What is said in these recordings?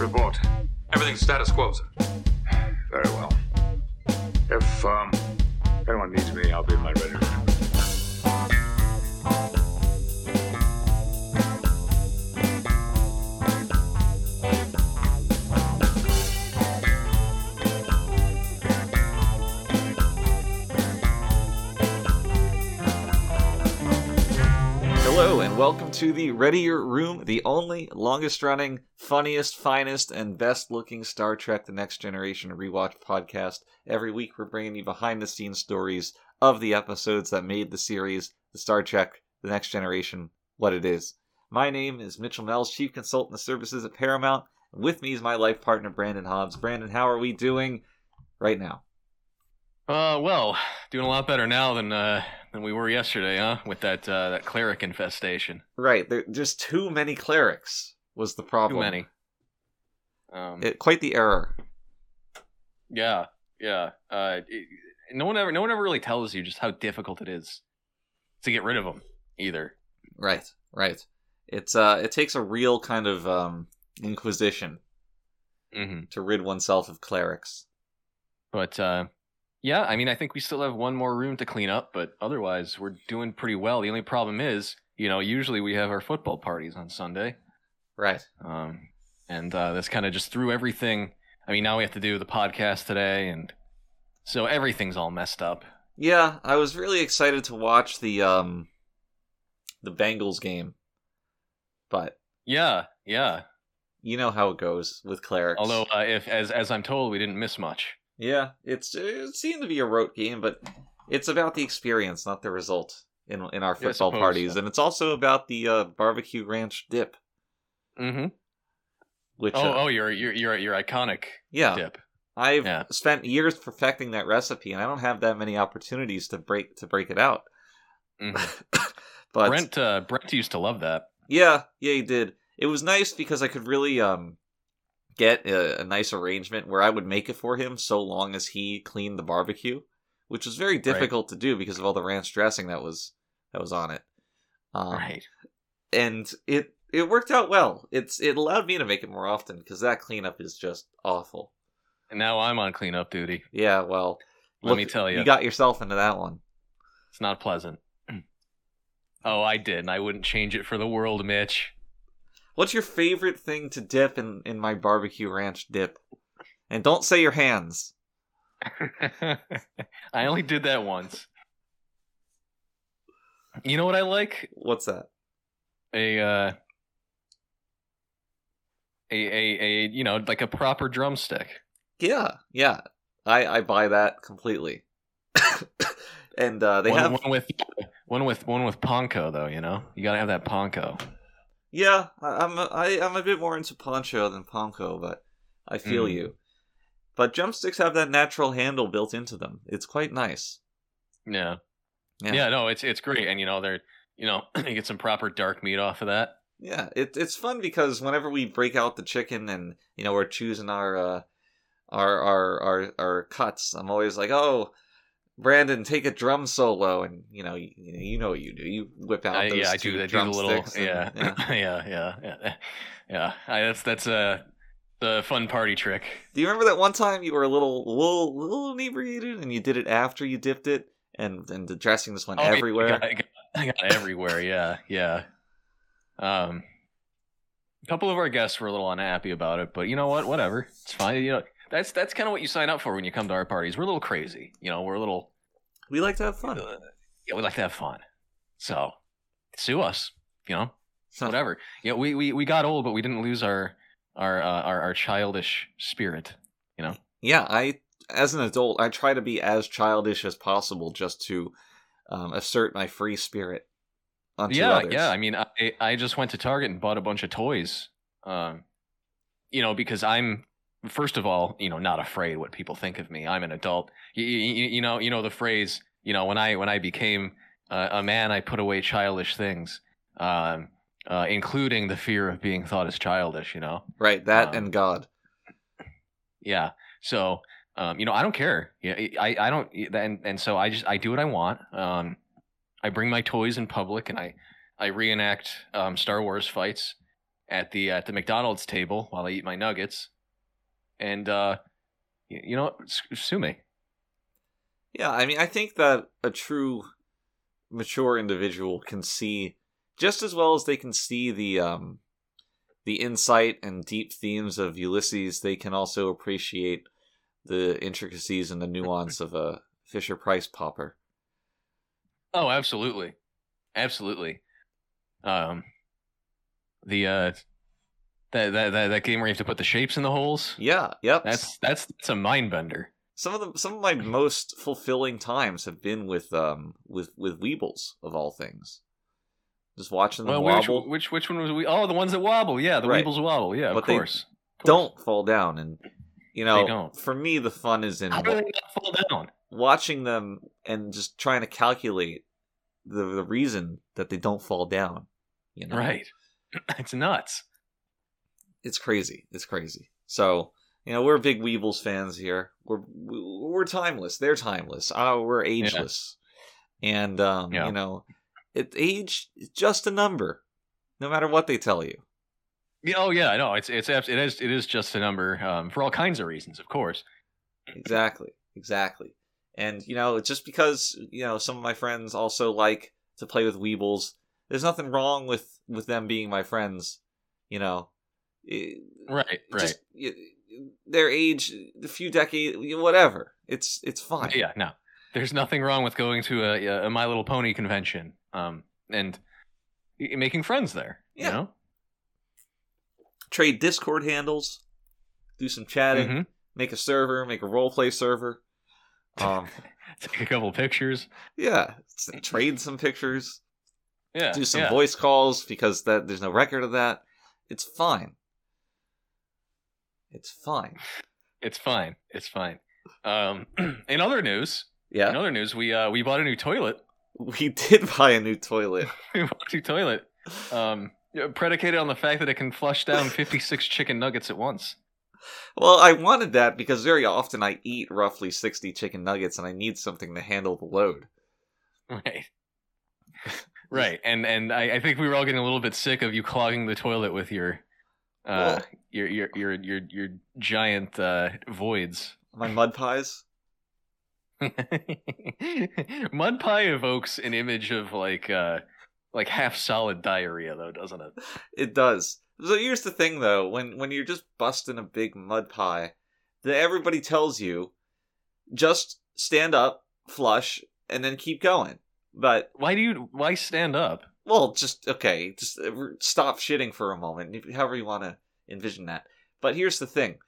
Report. Everything's status quo, sir. Very well. If, um, anyone needs me, I'll be in my ready room. Welcome to the Readier Room, the only longest running, funniest, finest, and best looking Star Trek The Next Generation rewatch podcast. Every week, we're bringing you behind the scenes stories of the episodes that made the series, the Star Trek The Next Generation, what it is. My name is Mitchell Nels, Chief Consultant of Services at Paramount. With me is my life partner, Brandon Hobbs. Brandon, how are we doing right now? Uh, well, doing a lot better now than uh than we were yesterday, huh? With that uh that cleric infestation. Right, there, just too many clerics was the problem. Too many. Um, It, quite the error. yeah, yeah. Uh, it- no one ever, no one ever really tells you just how difficult it is to get rid of them, either. Right, right. It's uh it takes a real kind of um inquisition hmm to rid oneself of clerics. But uh, yeah, I mean, I think we still have one more room to clean up, but otherwise, we're doing pretty well. The only problem is, you know, usually we have our football parties on Sunday. Right. Um, and uh, this kind of just threw everything. I mean, now we have to do the podcast today, and so everything's all messed up. Yeah, I was really excited to watch the um the Bengals game. But Yeah, yeah. you know how it goes with clerics. Although, uh, if as as I'm told, we didn't miss much. Yeah, it's it seemed to be a rote game, but it's about the experience, not the result in in our Yeah, football suppose parties, so. and it's also about the uh, barbecue ranch dip, Mm-hmm. which Oh, uh, oh, your your your your iconic yeah, dip. I've Yeah. spent years perfecting that recipe, and I don't have that many opportunities to break to break it out. Mhm. but Brent uh, Brent used to love that. yeah, yeah, he did. It was nice because I could really um get a, a nice arrangement where I would make it for him so long as he cleaned the barbecue, which was very difficult to do because of all the ranch dressing that was that was on it. Um, right. and it it worked out well. It's it allowed me to make it more often because that cleanup is just awful. And now I'm on cleanup duty. Yeah, well, Let me tell you you. got yourself into that one. It's not pleasant. Oh, I did, and I wouldn't change it for the world, Mitch. What's your favorite thing to dip in in my barbecue ranch dip? And don't say your hands. I only did that once. You know what I like? What's that? A uh a a, a you know, like a proper drumstick. Yeah, yeah. I I buy that completely. and uh, they one, have one with one with one with poncho though, you know? You gotta have that poncho. Yeah. I, I'm a, I, I'm a bit more into poncho than poncho, but I feel Mm. you. But drumsticks have that natural handle built into them. It's quite nice. Yeah. Yeah. Yeah, no, it's it's great. And you know, they're you know, you get some proper dark meat off of that. Yeah, it, it's fun because whenever we break out the chicken and you know we're choosing our uh, our, our our our cuts, I'm always like, oh, Brandon, take a drum solo, and you know you, you know what you do. You whip out I, those yeah, I do. I do the little. and- Yeah, yeah. yeah, yeah, yeah, yeah. I, that's that's a the fun party trick. Do you remember that one time you were a little little little inebriated and you did it after you dipped it, and and the dressing just went Oh, everywhere? I got, I got, I got everywhere. Yeah, yeah. Um, a couple of our guests were a little unhappy about it, but you know what? Whatever. It's fine. You know, that's that's kind of what you sign up for when you come to our parties. We're a little crazy. You know, we're a little. We like to have fun. Uh, yeah, we like to have fun. So, sue us. You know, whatever. Yeah, we, we we got old, but we didn't lose our our uh, our, our childish spirit. You know. Yeah, I as an adult, I try to be as childish as possible just to um, assert my free spirit onto yeah, others. yeah. I mean, I I just went to Target and bought a bunch of toys. Um, you know, because I'm first of all, you know, not afraid what people think of me. I'm an adult. You, you, you know, you know the phrase. You know, when I when I became uh, a man, I put away childish things, um, uh, including the fear of being thought as childish. You know. right. That Um, and God. Yeah. So, um, you know, I don't care. Yeah, I, I don't, and and so I just I do what I want. Um, I bring my toys in public and I I reenact um, Star Wars fights, at the at the McDonald's table while I eat my nuggets, and uh, you, you know, sue me. Yeah, I mean, I think that a true mature individual can see just as well as they can see the um the insight and deep themes of Ulysses, they can also appreciate the intricacies and the nuance of a Fisher Price popper. Oh, absolutely, absolutely. Um, the uh, that that that, that game where you have to put the shapes in the holes. Yeah, yep. That's that's that's a mind bender. some of the some of my most fulfilling times have been with um with with Weebles of all things. Just watching them Well, wobble. which which one was we? Oh, the ones that wobble. Yeah, the Right. Weebles wobble. Yeah, of But they course. Of course. don't fall down and you know don't. for me the fun is in How do they not fall down? watching them and just trying to calculate the the reason that they don't fall down you know Right. it's nuts. It's crazy. It's crazy. So you know we're big weebles fans here. We're we're timeless. They're timeless. Uh, we're ageless. And um Yeah. you know it age is just a number no matter what they tell you. Yeah, oh yeah, no, it's it's it is it is just a number um, for all kinds of reasons, of course. exactly. Exactly. And you know it's just because you know some of my friends also like to play with weebles. There's nothing wrong with with them being my friends you know Right, right. just their age a few decades whatever it's it's fine yeah, no, there's nothing wrong with going to a, a My Little Pony convention um, and making friends there. Yeah. You know, trade discord handles do some chatting Mhm. make a server make a roleplay server um take a couple pictures. yeah trade some pictures Yeah, do some yeah. voice calls because that there's no record of that. It's fine. It's fine. It's fine. It's fine. Um, in other news, yeah. in other news, we uh, we bought a new toilet. we did buy a new toilet. we bought a new toilet. Um, predicated on the fact that it can flush down 56 chicken nuggets at once. Well, I wanted that because very often I eat roughly 60 chicken nuggets and I need something to handle the load. Right. right. And and I, I think we were all getting a little bit sick of you clogging the toilet with your uh your, your your your your giant uh voids. My mud pies? Mud pie evokes an image of like uh like half solid diarrhea though, doesn't it? It does. So here's the thing though, when when you're just busting a big mud pie, that everybody tells you just stand up, flush, and then keep going. But Why do you why stand up? Well, just okay. Just uh, stop shitting for a moment, however you want to envision that. But here's the thing: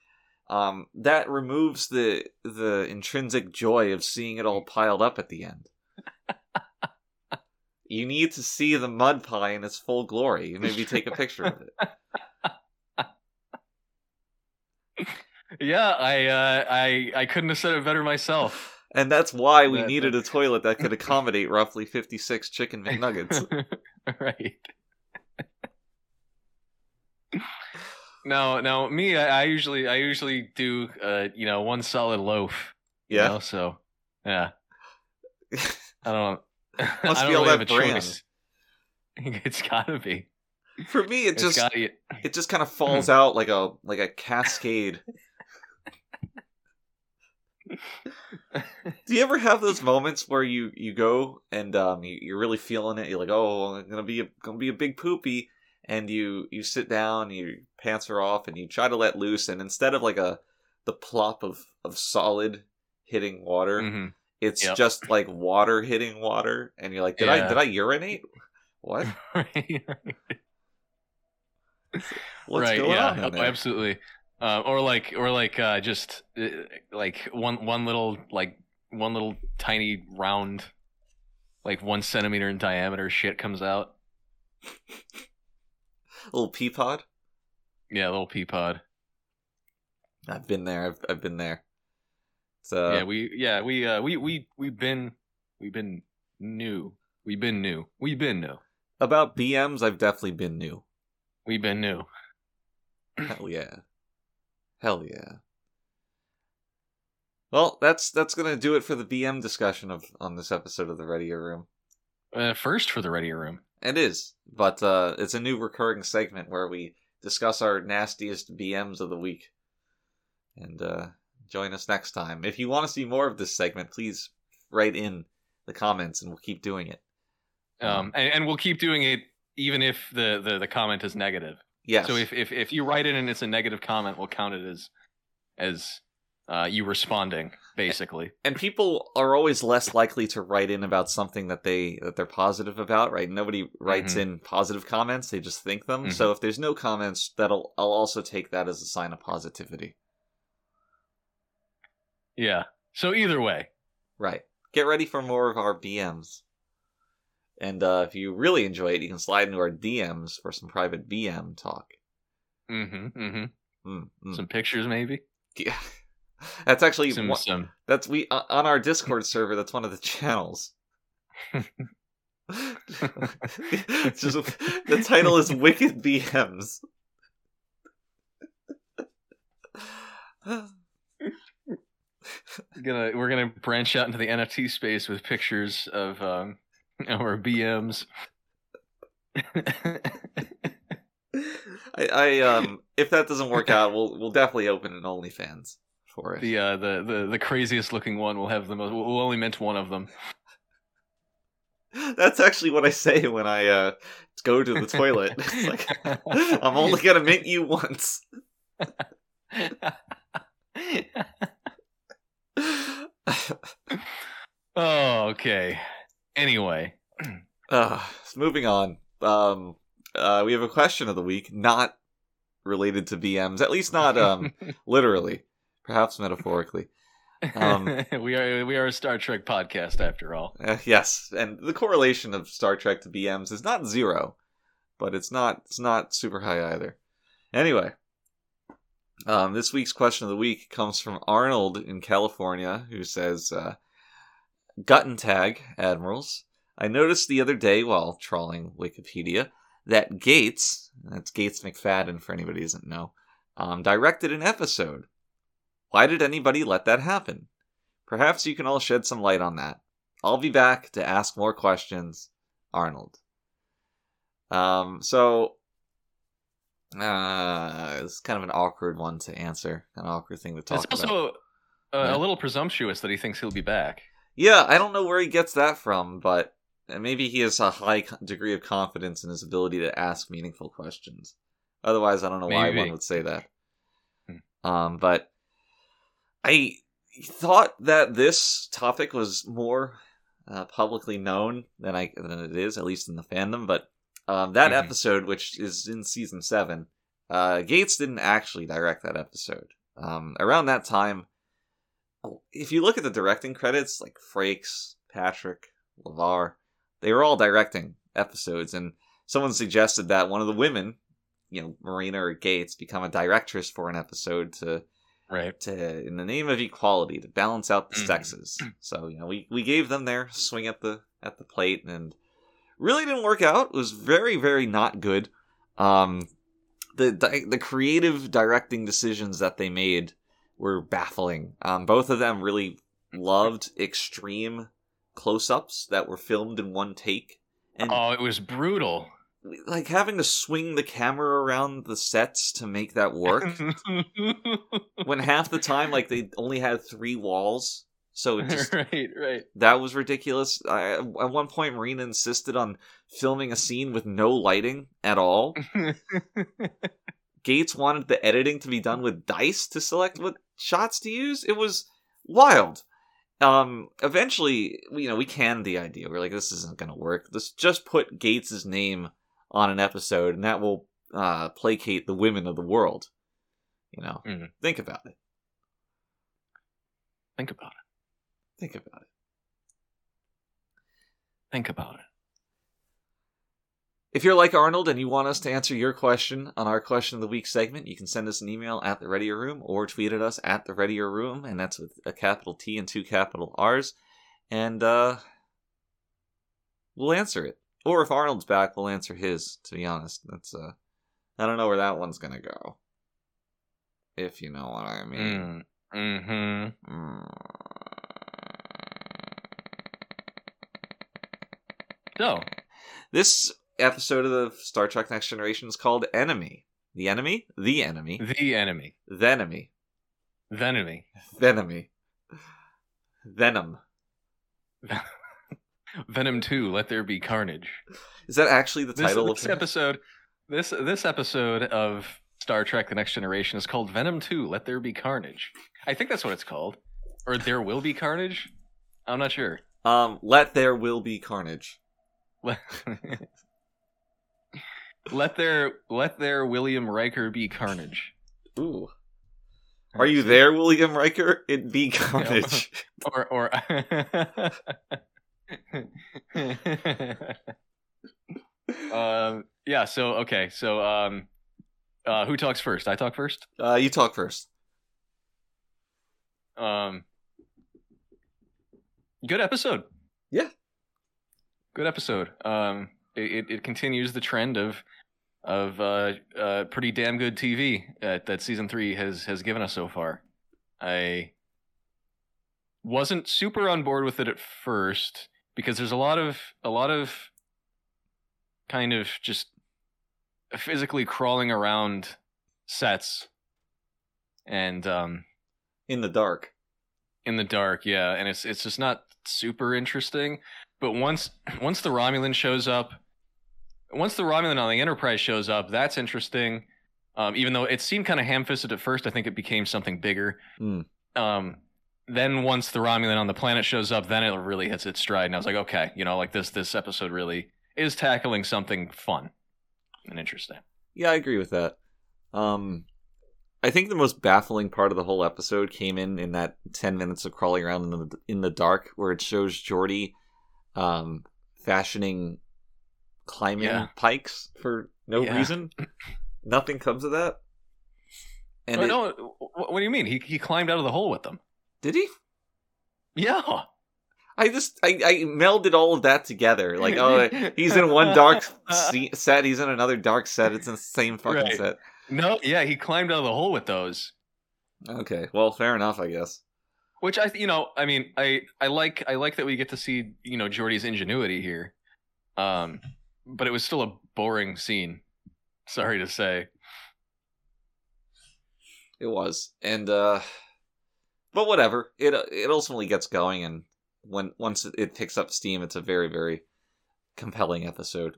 um, that removes the the intrinsic joy of seeing it all piled up at the end. you need to see the mud pie in its full glory. Maybe take a picture of it. Yeah, I uh I I couldn't have said it better myself. And that's why we That- needed a toilet that could accommodate roughly 56 chicken McNuggets. right. now, now, me, I, I usually, I usually do, uh, you know, one solid loaf. you Yeah. know, so, yeah. I don't. Must I don't be all really that have a brand. choice. It's gotta be. For me, it It's just gotta. it just kind of falls out like a like a cascade. Do you ever have those moments where you you go and um you, you're really feeling it? You're like, oh, I'm gonna be a, gonna be a big poopy, and you you sit down, your pants are off, and you try to let loose, and instead of like a the plop of of solid hitting water, Mhm. it's Yep. just like water hitting water, and you're like, did I did I urinate? What? right. What's right. going yeah. on? absolutely. Uh, or like, or like, uh, just uh, like one one little like one little tiny round, like one centimeter in diameter shit comes out. a little pea pod. Yeah, a little pea pod. I've been there. I've, I've been there. So yeah, we yeah we uh we we we've been we've been new. We've been new. We've been new. about BMs, I've definitely been new. We've been new. Hell yeah, hell yeah. Well, that's that's gonna do it for the BM discussion of on this episode of the Readier Room. Uh, first for the Readier Room. It is, but uh, it's a new recurring segment where we discuss our nastiest BMs of the week. And uh, join us next time. If you want to see more of this segment, please write in the comments and we'll keep doing it. Um, and, and we'll keep doing it even if the, the, the comment is negative. Yes. So if, if if you write it and it's a negative comment, we'll count it as as uh, you responding, basically. and people are always less likely to write in about something that they that they're positive about, right? Nobody writes Mhm. in positive comments; they just think them. Mhm. So if there's no comments, that'll I'll also take that as a sign of positivity. Yeah. So either way, Right. Get ready for more of our BMs. And uh, if you really enjoy it, you can slide into our DMs for some private BM talk. mm-hmm, mm-hmm. Mm, mm. some pictures maybe, Yeah. That's actually some one- some. that's we uh, on our Discord server. That's one of the channels. Just- the title is Wicked BMs. gonna we're gonna branch out into the NFT space with pictures of um our BMs. I, I um if that doesn't work out, we'll we'll definitely open an OnlyFans for it. the uh the, the the craziest looking one will have the most. We'll only mint one of them. That's actually what I say when I uh go to the toilet. It's like I'm only gonna mint you once. oh, okay. Anyway, uh, moving on. Um, uh, we have a question of the week, not related to VMs, at least not um literally, perhaps metaphorically. Um, we are we are a Star Trek podcast after all. Uh, yes, and the correlation of Star Trek to VMs is not zero, but it's not it's not super high either. Anyway, um, this week's question of the week comes from Arnold in California, who says, uh, "Gut tag admirals. I noticed the other day while trawling Wikipedia that Gates, that's Gates McFadden for anybody who doesn't know, um, directed an episode. Why did anybody let that happen? Perhaps you can all shed some light on that. I'll be back to ask more questions. Arnold. Um, so uh, it's kind of an awkward one to answer, an awkward thing to talk It's about. It's also uh, Yeah. a little presumptuous that he thinks he'll be back. Yeah, I don't know where he gets that from, but maybe he has a high degree of confidence in his ability to ask meaningful questions. Otherwise, I don't know why Maybe. one would say that. Hmm. Um, but I thought that this topic was more uh, publicly known than I than it is, at least in the fandom. But um, that Mhm. episode, which is in season seven, uh, Gates didn't actually direct that episode. Um, around that time, if you look at the directing credits, like Frakes, Patrick, LeVar, they were all directing episodes, and someone suggested that one of the women, you know, Marina or Gates, become a directress for an episode to Right. to in the name of equality to balance out the Mhm. sexes. So you know, we we gave them their swing at the at the plate, and really didn't work out. It was very very not good. Um, the the creative directing decisions that they made were baffling. Um, both of them really loved extreme close-ups that were filmed in one take, and Oh, it was brutal. like having to swing the camera around the sets to make that work. when half the time, like they only had three walls, so it just right, right. that was ridiculous. I, at one point, Marina insisted on filming a scene with no lighting at all. Gates wanted the editing to be done with dice to select what shots to use. It was wild. Um, eventually, you know, we canned the idea. We're like, this isn't going to work. Let's just put Gates's name on an episode, and that will uh, placate the women of the world. You know, Mhm. think about it. Think about it. Think about it. Think about it. If you're like Arnold and you want us to answer your question on our question of the week segment, you can send us an email at the Readier Room or tweet at us at the Readier Room, and that's with a capital T and two capital R's, and uh, we'll answer it. Or if Arnold's back, we'll answer his. To be honest, that's uh, I don't know where that one's gonna go. If you know what I mean. Mm. Mm-hmm. Mm. So, This episode of the Star Trek Next Generation is called Enemy. The enemy? The enemy. The enemy. The enemy. Venemy. Venomy. Venom. Venom 2, Let There Be Carnage. Is that actually the title this of this episode this this episode of Star Trek The Next Generation is called Venom 2, Let There Be Carnage. I think that's what it's called. Or There Will Be Carnage? I'm not sure. Um, Let There Will Be Carnage. Let, there let there William Riker be carnage. Ooh. Are you there, William Riker? It be Carnage. Or or um yeah, so okay, so um uh who talks first? I talk first? uh, you talk first. Um good episode. Yeah. Good episode. Um it, it, continues the trend of of uh, uh pretty damn good TV that, that season 3 has has given us so far. I wasn't super on board with it at first because there's a lot of a lot of kind of just physically crawling around sets and um In the dark. in the dark yeah and it's it's just not super interesting but once once the romulan shows up once the romulan on the enterprise shows up that's interesting um, even though it seemed kind of ham-fisted at first i think it became something bigger Hmm. um, then once the romulan on the planet shows up then it really hits its stride and i was like okay you know like this this episode really is tackling something fun and interesting Yeah, I agree with that. Um, I think the most baffling part of the whole episode came in in that ten minutes of crawling around in the in the dark, where it shows Geordi, um, fashioning climbing Yeah. pikes for no Yeah. reason. Nothing comes of that. And Oh, it- no, wh- what do you mean he, he climbed out of the hole with them did he? yeah I just I, I melded all of that together. Like, oh, he's in one dark set, he's in another dark set. It's in the same fucking Right. set. No, yeah, he climbed out of the hole with those. Okay, well, fair enough, I guess. Which I, you know, I mean, I, I like, I like that we get to see, you know, Geordi's ingenuity here. Um, but it was still a boring scene. Sorry to say. It was, and uh, but whatever. It it ultimately gets going, and when once it, picks up steam, it's a very very compelling episode.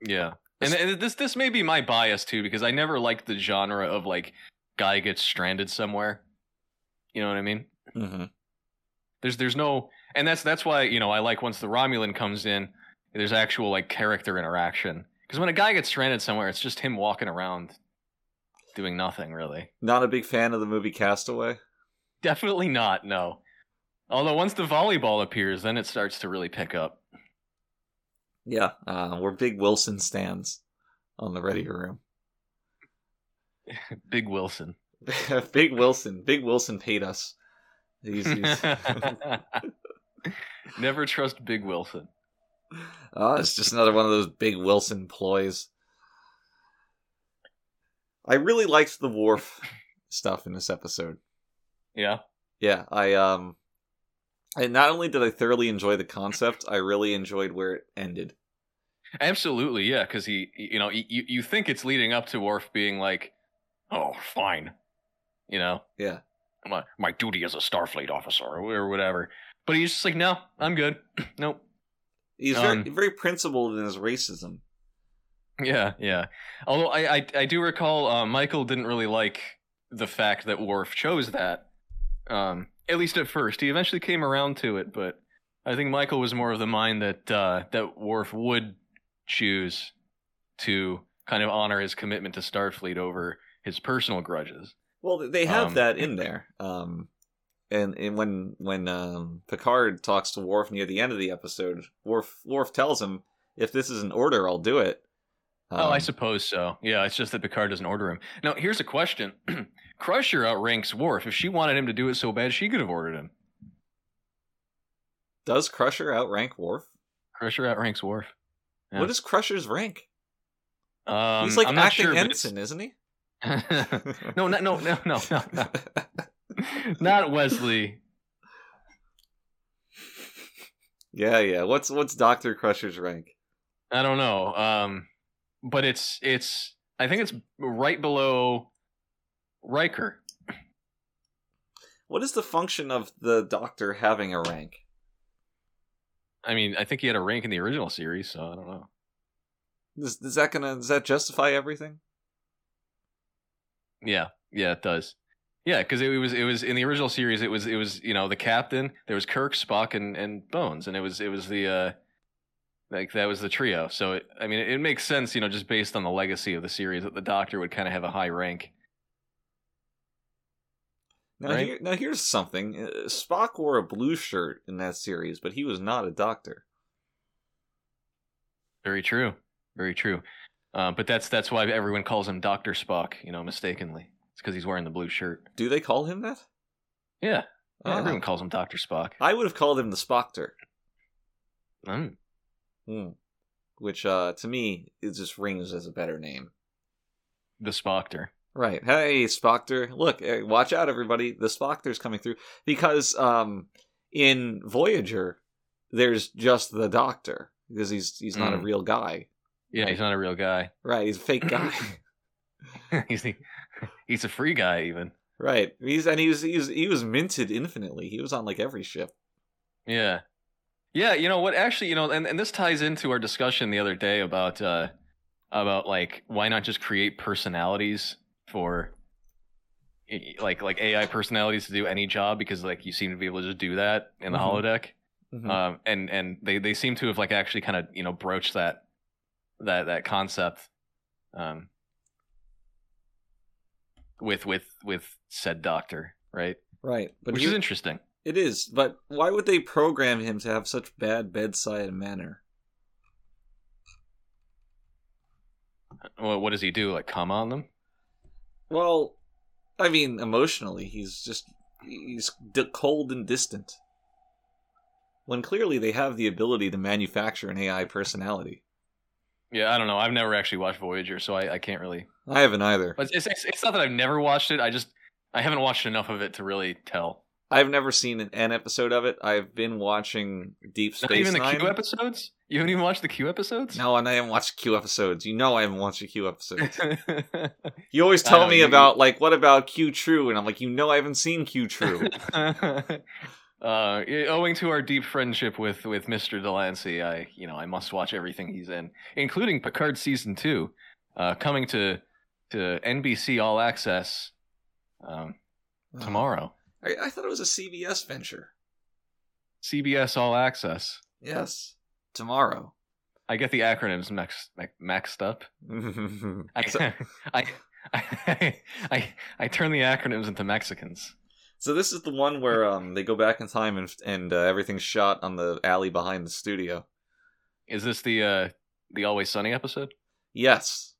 Yeah, and, and this, this may be my bias too because I never liked the genre of like guy gets stranded somewhere. You know what I mean? Mm-hmm. There's, there's no, and that's that's why you know I like once the Romulan comes in, there's actual like character interaction. Because when a guy gets stranded somewhere, it's just him walking around, doing nothing really. Not a big fan of the movie Castaway. Definitely not. No. Although once the volleyball appears, then it starts to really pick up. Yeah, uh, we're big Wilson stands on the Ready Room. Big Wilson. big Wilson, Big Wilson paid us. He's, he's Never trust Big Wilson. Oh, it's just another one of those big Wilson ploys. I really liked the Worf stuff in this episode. Yeah. Yeah, I um and not only did I thoroughly enjoy the concept, I really enjoyed where it ended. Absolutely, yeah, because he, you know, you, you think it's leading up to Worf being like, "Oh, fine," you know, Yeah. my my duty as a Starfleet officer or whatever. But he's just like, "No, I'm good. nope." He's very Um, very principled in his racism. Yeah, yeah. Although I, I, I do recall uh, Michael didn't really like the fact that Worf chose that. Um, at least at first, he eventually came around to it, but I think Michael was more of the mind that uh, that Worf would choose to kind of honor his commitment to Starfleet over his personal grudges. Well, they have Um, that in there. Um and, and when when um, Picard talks to Worf near the end of the episode, Worf Worf tells him, "If this is an order, I'll do it." oh, I Um, suppose so. Yeah, it's just that Picard doesn't order him. Now, here's a question: Crusher outranks Worf. If she wanted him to do it so bad, she could have ordered him. Does Crusher outrank Worf? Crusher outranks Worf. Yeah. What is Crusher's rank? Um, He's like acting sure, ensign, isn't he? no, no, no, no, no, no. not Wesley. yeah, yeah. What's what's Doctor Crusher's rank? I don't know. Um, but it's it's I think it's right below Riker. What is the function of the Doctor having a rank? I mean, I think he had a rank in the original series, so I don't know. Is, is that gonna does that justify everything? Yeah, yeah, it does. Yeah, because it was it was in the original series. It was it was you know the captain. There was Kirk, Spock, and and Bones, and it was it was the uh like that was the trio. So it, I mean, it, it makes sense, you know, just based on the legacy of the series, that the Doctor would kind of have a high rank. Now, Right. here, now here's something. Uh, Spock wore a blue shirt in that series, but he was not a doctor. Very true, very true. Uh, but that's that's why everyone calls him Doctor Spock, you know, mistakenly. It's because he's wearing the blue shirt. Do they call him that? Yeah, yeah Ah. everyone calls him Doctor Spock. I would have called him the Spockter, Mm. Hmm. which uh, to me it just rings as a better name. The Spockter. Right. Hey, Spockter. Look, eh, watch out, everybody. The Spockter's coming through because um, in Voyager, there's just the Doctor because he's he's not a Mm. real guy. Yeah, he's not a real guy. Right. He's a fake guy. he's the, he's a free guy even. right. He's and he was he was he was minted infinitely. He was on like every ship. Yeah. Yeah, you know what actually, you know, and, and this ties into our discussion the other day about uh about like why not just create personalities for like like AI personalities to do any job because like you seem to be able to just do that in the Mhm. holodeck. Mhm. Um and and they they seem to have like actually kind of, you know, broached that that that concept um with with with said doctor, right? right. But Which here- is interesting. It is, but why would they program him to have such bad bedside manner? Well, what does he do? Like come on them? Well, I mean, emotionally, he's just he's cold and distant. When clearly they have the ability to manufacture an AI personality. Yeah, I don't know. I've never actually watched Voyager, so I, I can't really. I haven't either. It's, it's it's not that I've never watched it. I just I haven't watched enough of it to really tell. I've never seen an, an episode of it. I've been watching Deep Not Space even the Nine. Q episodes. You haven't even watched the Q episodes. No, and I haven't watched Q episodes. You know I haven't watched the Q episodes. You always tell know, me you- about like what about Q True, and I'm like, you know I haven't seen Q True. uh, owing to our deep friendship with with Mr. Delancey, I you know I must watch everything he's in, including Picard season two, uh, coming to to NBC All Access um, tomorrow. I, I thought it was a CBS venture. CBS All Access. Yes, tomorrow. I get the acronyms mixed up. I, so, I, I, I, I turn the acronyms into Mexicans. so this is the one where um they go back in time and and uh, everything's shot on the alley behind the studio. Is this the uh, the Always Sunny episode? Yes.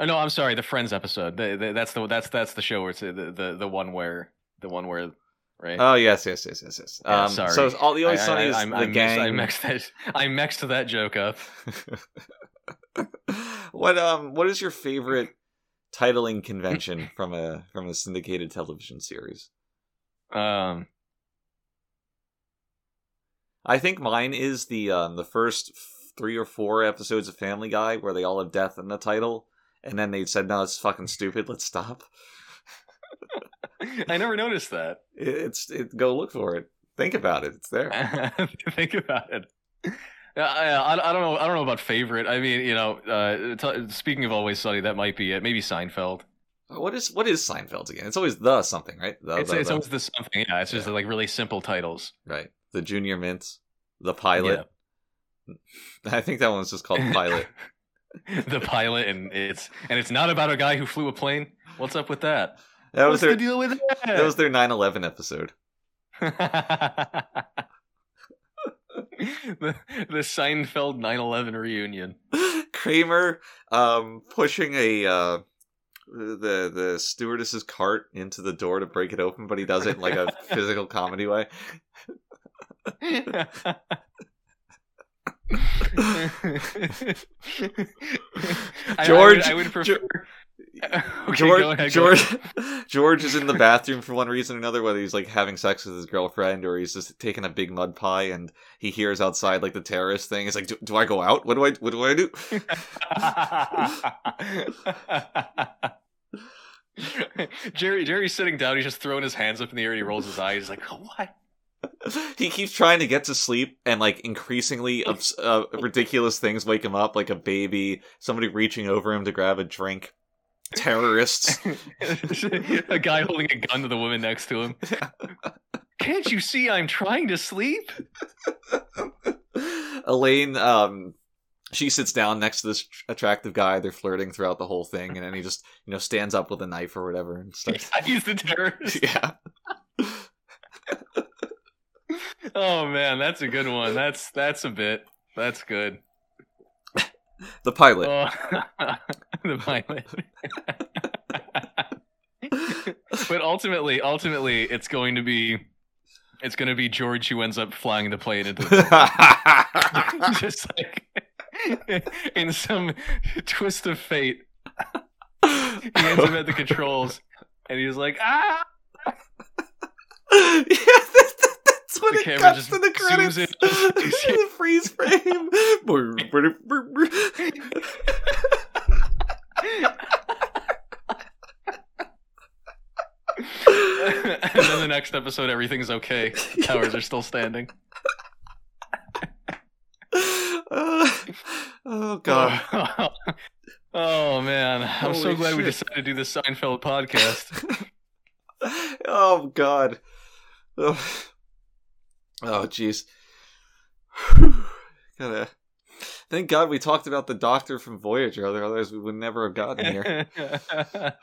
Oh no, I'm sorry, the Friends episode. The, the, that's the that's that's the show where it's the, the the one where the one where right. Oh yes, yes, yes, yes, yes. Yeah, um, sorry. So all the I- sunny I, is I'm- the I mixed- gang. I mixed that. I mixed that joke up. what um what is your favorite titling convention from a from a syndicated television series? Um, I think mine is the um the first three or four episodes of Family Guy where they all have death in the title, and then they said, "No, it's fucking stupid. Let's stop." I never noticed that. It, it's it, go look for it. Think about it. It's there. Think about it. Yeah, I, I, I don't know. I don't know about favorite. I mean, you know, uh, t- speaking of Always Sunny, that might be it. Maybe Seinfeld. What is what is Seinfeld's again? It's always the something, right? The, It's, the- it's the- always the something. Yeah, it's just Yeah. like really simple titles. right. The Junior Mints, the pilot. I think that one's just called Pilot. the pilot, and it's and it's not about a guy who flew a plane. What's up with that? That was What's their the deal with that? that was their 9/11 episode. the, the Seinfeld 9/11 reunion. Kramer um pushing a uh the the stewardess's cart into the door to break it open, but he does it in like a physical comedy way. I- George- I would, I would prefer. Okay, George, go ahead, go George, George is in the bathroom for one reason or another, whether he's like having sex with his girlfriend or he's just taking a big mud pie and he hears outside like the terrorist thing. He's like, "Do, do I go out? What do I? What do I do?" Jerry Jerry's sitting down. He's just throwing his hands up in the air. and He rolls his eyes. He's like, "What?" he keeps trying to get to sleep, and like increasingly obs- uh, ridiculous things wake him up, like a baby, somebody reaching over him to grab a drink, terrorists. a guy holding a gun to the woman next to him. Can't you see I'm trying to sleep? Elaine, um, she sits down next to this attractive guy. They're flirting throughout the whole thing, and then he just, you know, stands up with a knife or whatever and starts. He's the terrorist. yeah. Oh man, that's a good one. That's that's a bit. That's good. The pilot. Oh, the pilot. but ultimately, ultimately, it's going to be, it's going to be George who ends up flying the plane into the just like in some twist of fate. He ends up at the controls, and he's like, ah. yeah, that, that, that's when The it cuts just to the credits. the freeze frame. And then the next episode, everything's okay. Towers are still standing. Uh, oh god. oh man, I'm so glad we decided to do this Seinfeld podcast. oh god. Oh Oh, jeez. Gotta. Thank God we talked about the Doctor from Voyager. Otherwise, we would never have gotten here.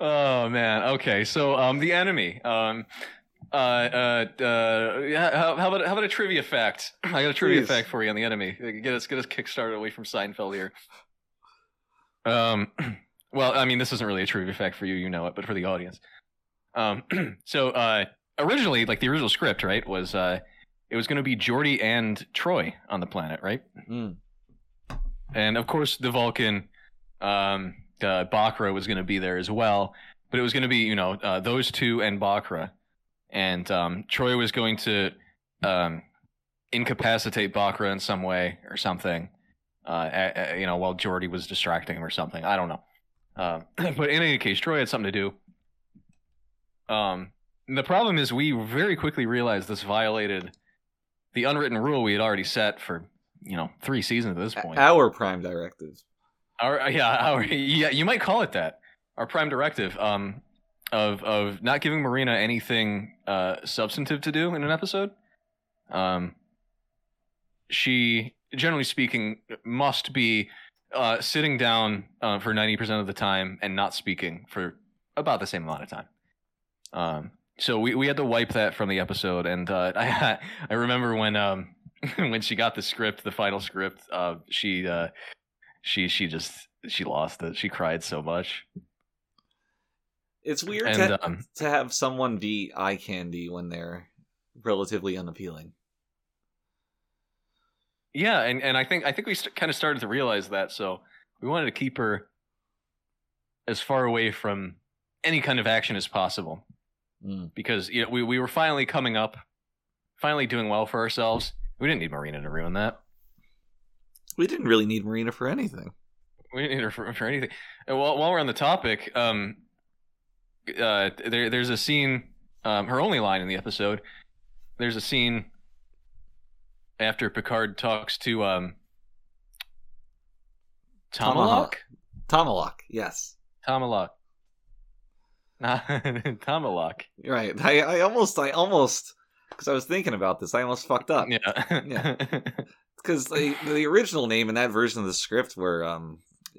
oh man. Okay, so um, the enemy. Um, uh, uh, uh, yeah, how, how about how about a trivia fact? I got a trivia Please. fact for you on the enemy. Get us get us kickstarted away from Seinfeld here. Um, well, I mean, this isn't really a trivia fact for you, you know it, but for the audience. Um, so uh, originally, like the original script, right, was uh, it was going to be Geordi and Troi on the planet, right? Mm. and of course the Vulcan, um, uh, Bochra was going to be there as well, but it was going to be you know uh, those two and Bochra, and um, Troi was going to um, incapacitate Bochra in some way or something, uh, a- a- you know, while Geordi was distracting him or something. I don't know, um, but in any case, Troi had something to do. Um, and the problem is we very quickly realized this violated the unwritten rule we had already set for you know three seasons at this point. Our Prime Directive. Our yeah, our yeah, you might call it that. Our prime directive um of of not giving Marina anything uh substantive to do in an episode. Um she generally speaking must be uh sitting down uh, for 90% of the time and not speaking for about the same amount of time. Um so we, we had to wipe that from the episode and uh I I remember when um when she got the script, the final script, uh she uh she she just she lost it. She cried so much. It's weird And, to, um, to have someone be eye candy when they're relatively unappealing. Yeah, and, and I think I think we st- kind of started to realize that, so we wanted to keep her as far away from any kind of action as possible Mm. because you know, we we were finally coming up, finally doing well for ourselves. We didn't need Marina to ruin that. We didn't really need Marina for anything. We didn't need her for, for anything. And while, while we're on the topic, um, uh, there there's a scene. Um, her only line in the episode. There's a scene after Picard talks to um, Tomalak. Tomalak, yes. Tomalak. Nah, Tomalak. Right. I, I almost, I almost, because I was thinking about this, I almost fucked up. Yeah. Yeah. Because the, the original name in that version of the script were um,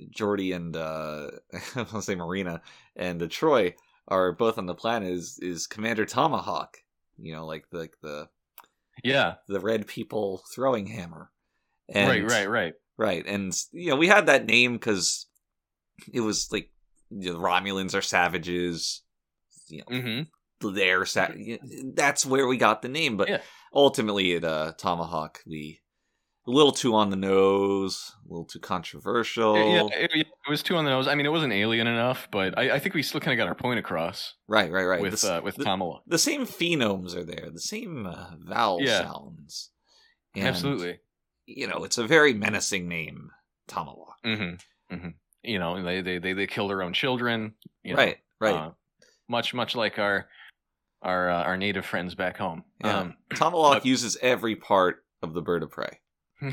Geordi and, uh, I want to say Marina, and uh, Troi are both on the planet is, is Commander Tomahawk. You know, like the, like the, yeah. the red people throwing hammer. And, right. Right. Right. Right, and you know we had that name because it was like you know, the Romulans are savages. You know, Mm-hmm. they're sa- that's where we got the name. But Yeah. ultimately, at uh, Tomahawk, we a little too on the nose, a little too controversial. Yeah, it, it was too on the nose. I mean, it wasn't alien enough, but I, I think we still kind of got our point across Right, right, right. with the, uh, with the, the same phenomes are there, the same uh, vowel Yeah. sounds. And, Absolutely. You know, it's a very menacing name, Tomalak. Mm-hmm. Mm-hmm. You know, they they they, they kill their own children. You know, right, right. uh, much much like our our uh, our native friends back home. Yeah. Um, Tomalak but- uses every part of the bird of prey.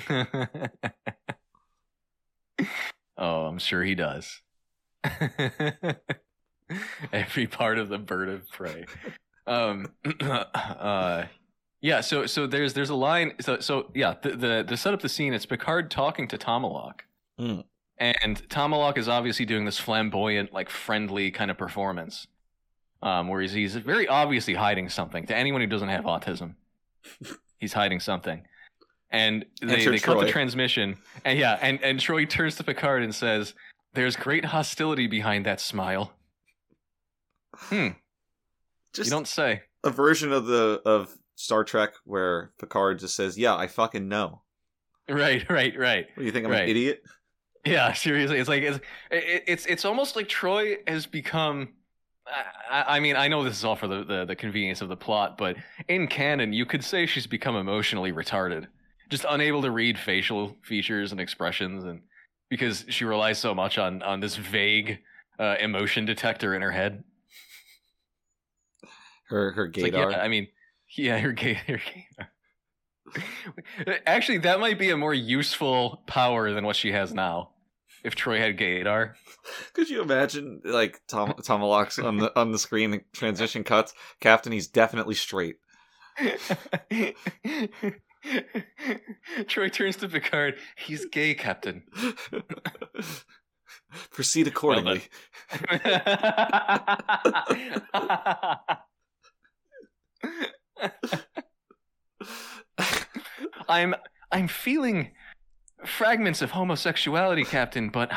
oh, I'm sure he does. Every part of the bird of prey. Um, uh, yeah. So, so there's there's a line. So, so yeah. The the to set up the scene, it's Picard talking to Tomalak, Mm. And Tomalak is obviously doing this flamboyant, like friendly kind of performance, um, where he's he's very obviously hiding something. To anyone who doesn't have autism, he's hiding something. And they, they cut the transmission, and yeah, and and Troi turns to Picard and says, "There's great hostility behind that smile." Hmm. Just you don't say. a version of the of Star Trek where Picard just says, "Yeah, I fucking know." Right, right, right. What do you think? I'm Right. an idiot? Yeah, seriously, it's like it's it, it's it's almost like Troi has become. I, I mean, I know this is all for the, the the convenience of the plot, but in canon, you could say she's become emotionally retarded, just unable to read facial features and expressions, and because she relies so much on on this vague uh, emotion detector in her head. Her her It's like, yeah, I mean, yeah, her gay, her gaydar. Actually, that might be a more useful power than what she has now. If Troi had gaydar. Could you imagine like Tom Tomalak's on the on the screen? The transition cuts. Captain, he's definitely straight. Troi turns to Picard. He's gay, Captain. Proceed accordingly. I'm I'm feeling fragments of homosexuality, Captain, but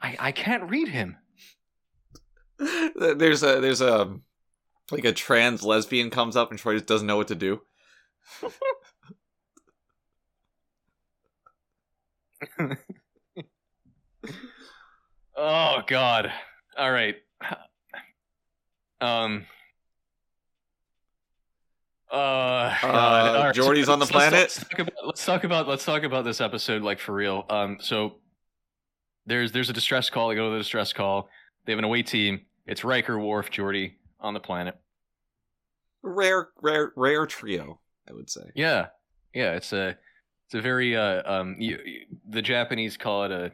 I I can't read him. there's a there's a like a trans lesbian comes up and Troi just doesn't know what to do. Oh God! All right. Um. Uh, God. All right, Geordi's on the let's- planet? Let's talk, about, let's talk about let's talk about this episode like for real. Um. So there's there's a distress call. They go to the distress call. They have an away team. It's Riker, Worf, Geordi on the planet. Rare rare rare trio, I would say. Yeah, yeah. It's a it's a very uh um you, you- the Japanese call it a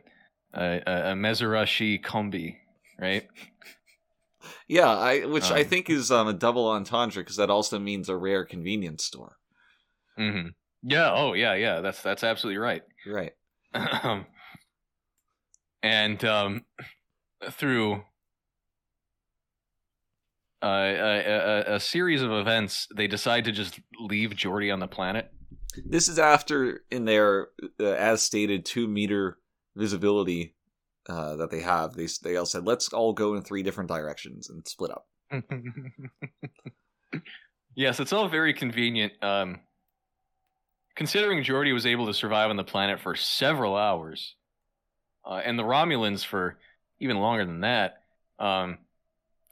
a, a, a mezurashi kombi, right? Yeah, I which I Um, think is um, a double entendre because that also means a rare convenience store. Mm-hmm. Yeah. Oh, yeah, yeah. That's that's absolutely right. Right. Um, and um, through uh, a, a, a series of events, they decide to just leave Geordi on the planet. This is after in their uh, as stated two meter visibility uh, that they have. They they all said let's all go in three different directions and split up. yes, it's all very convenient. Um, considering Geordi was able to survive on the planet for several hours, uh, and the Romulans for even longer than that, um,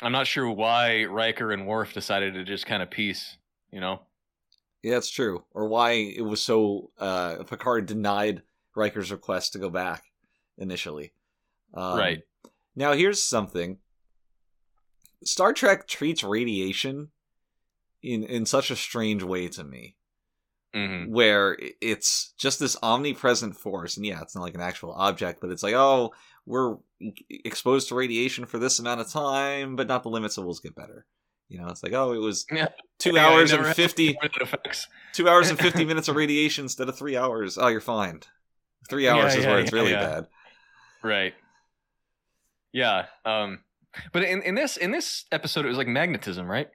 I'm not sure why Riker and Worf decided to just kind of piece. You know, Yeah, that's true. Or why it was so uh, Picard denied Riker's request to go back initially. Um, right? Now, here's something. Star Trek treats radiation in in such a strange way to me, hmm where it's just this omnipresent force, and yeah, it's not like an actual object, but it's like, oh, we're exposed to radiation for this amount of time, but not the limit, so we'll get better. You know, it's like, oh, it was Yeah. two Yeah, hours and fifty, two hours and fifty minutes of radiation instead of three hours. Oh, you're fine. Three hours Yeah, is where it's really bad. Right. Yeah. Um. But in, in this in this episode, it was like magnetism, right,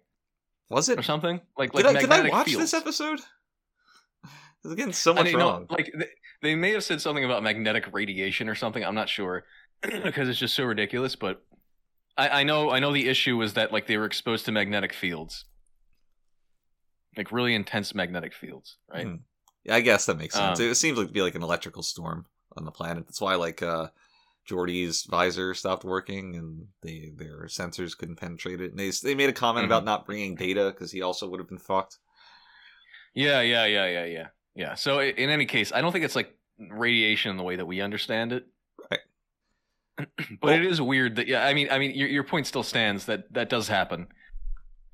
Was it? or something like like Did I, did I watch fields. this episode? There's again so I much mean, no, wrong. like they, they may have said something about magnetic radiation or something. I'm not sure because it's just so ridiculous. But I, I know I know the issue was that like they were exposed to magnetic fields, like really intense magnetic fields, right? Hmm. Yeah, I guess that makes sense. Um, it seems like to be like an electrical storm on the planet. That's why like uh Geordi's visor stopped working and they their sensors couldn't penetrate it. And they they made a comment Mhm. about not bringing data because he also would have been fucked. Yeah, yeah, yeah, yeah, yeah, yeah. So in any case, I don't think it's like radiation in the way that we understand it. Right. but it is weird that yeah. I mean, I mean, your your point still stands that that does happen.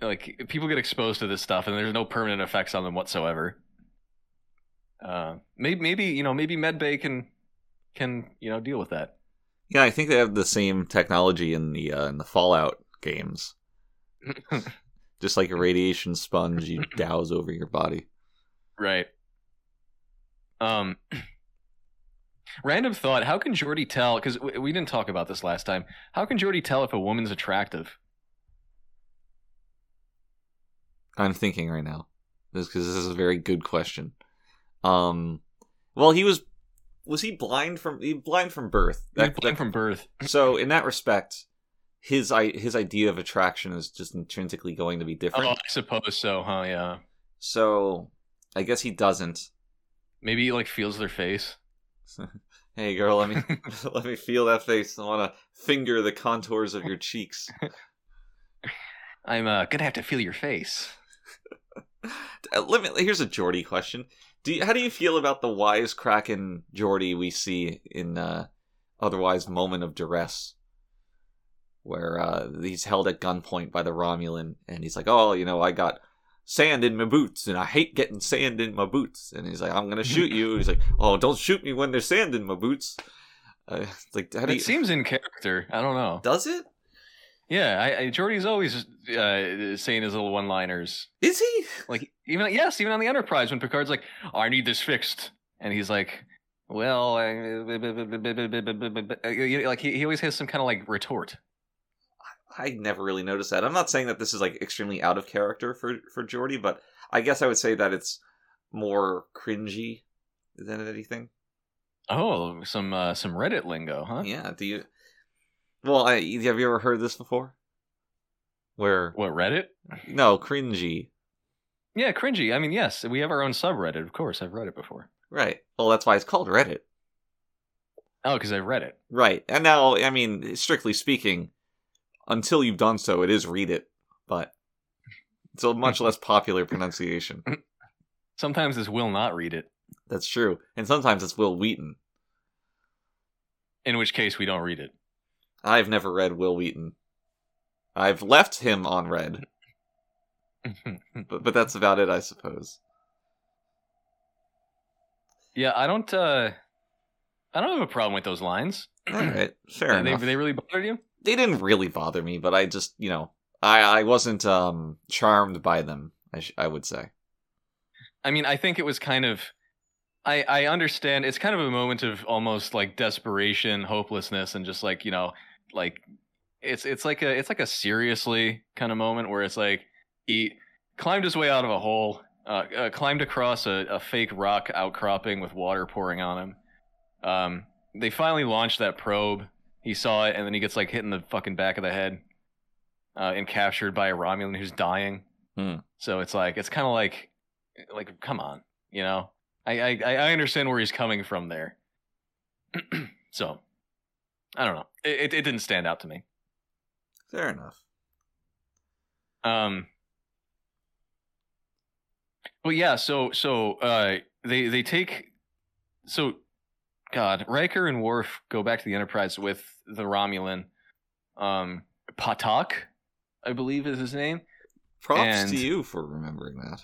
Like people get exposed to this stuff, and there's no permanent effects on them whatsoever. Uh, maybe maybe you know maybe medbay can can you know deal with that. Yeah, I think they have the same technology in the uh, in the Fallout games. Just like a radiation sponge, you douse over your body. Right. Um. Random thought: How can Geordi tell? Because we, we didn't talk about this last time. How can Geordi tell if a woman's attractive? I'm thinking right now, because this is a very good question. Um, well, he was was he blind from he blind from birth? That, That- from birth. so in that respect, his i his idea of attraction is just intrinsically going to be Oh, different. I suppose so, huh? Yeah. So I guess he doesn't. Maybe he like feels their face. Hey, girl, let me let me feel that face. I want to finger the contours of your cheeks. I'm uh, gonna have to feel your face. Let me. Here's a Geordi question. Do you, how do you feel about the wisecracking Geordi we see in uh, otherwise moment of duress, where uh, he's held at gunpoint by the Romulan, and he's like, "Oh, you know, I got sand in my boots, and I hate getting sand in my boots," and he's like, "I'm gonna shoot you." He's like, "Oh, don't shoot me when there's sand in my boots." Uh, like, how do It you, seems in character. I don't know. does it? Yeah, I, I, Geordi's always uh, saying his little one-liners. Is he? Like even yes, even on the Enterprise when Picard's like, oh, "I need this fixed," and he's like, "Well," I, like he, he always has some kind of like retort. I never really noticed that. I'm not saying that this is like extremely out of character for for Geordi, but I guess I would say that it's more cringy than anything. Oh, some uh, some Reddit lingo, huh? Yeah. Do you? Well, I, have you ever heard this before? Where What Reddit? no cringy, Yeah, cringy. I mean, yes, we have our own subreddit. Of course, I've read it before. right? Well, that's why it's called Reddit, Oh, because I've read it. right? And now, I mean, strictly speaking, until you've done so, it is read it, but it's a much less popular pronunciation. Sometimes this will not read it. That's true, and sometimes it's Wil Wheaton. In which case, we don't read it. I've never read Wil Wheaton. I've left him on red, but but that's about it, I suppose. yeah, I don't. uh I don't have a problem with those lines. All right, fair they, enough. they really bothered you? They didn't really bother me, but I just, you know, I I wasn't um charmed by them. I sh- I would say. I mean, I think it was kind of. I I understand. It's kind of a moment of almost like desperation, hopelessness, and just like you know, like it's it's like a it's like a seriously kind of moment where it's like he climbed his way out of a hole, uh, uh, climbed across a, a fake rock outcropping with water pouring on him. Um, they finally launched that probe. He saw it, and then he gets like hit in the fucking back of the head, uh, and captured by a Romulan who's dying. Hmm. So it's like it's kind of like, like come on, you know. I I I understand where he's coming from there. so, I don't know. It, it it didn't stand out to me. Fair enough. Um. But yeah, so so uh, they they take so, God, Riker and Worf go back to the Enterprise with the Romulan, um, Patahk, I believe is his name. Props And- to you for remembering that.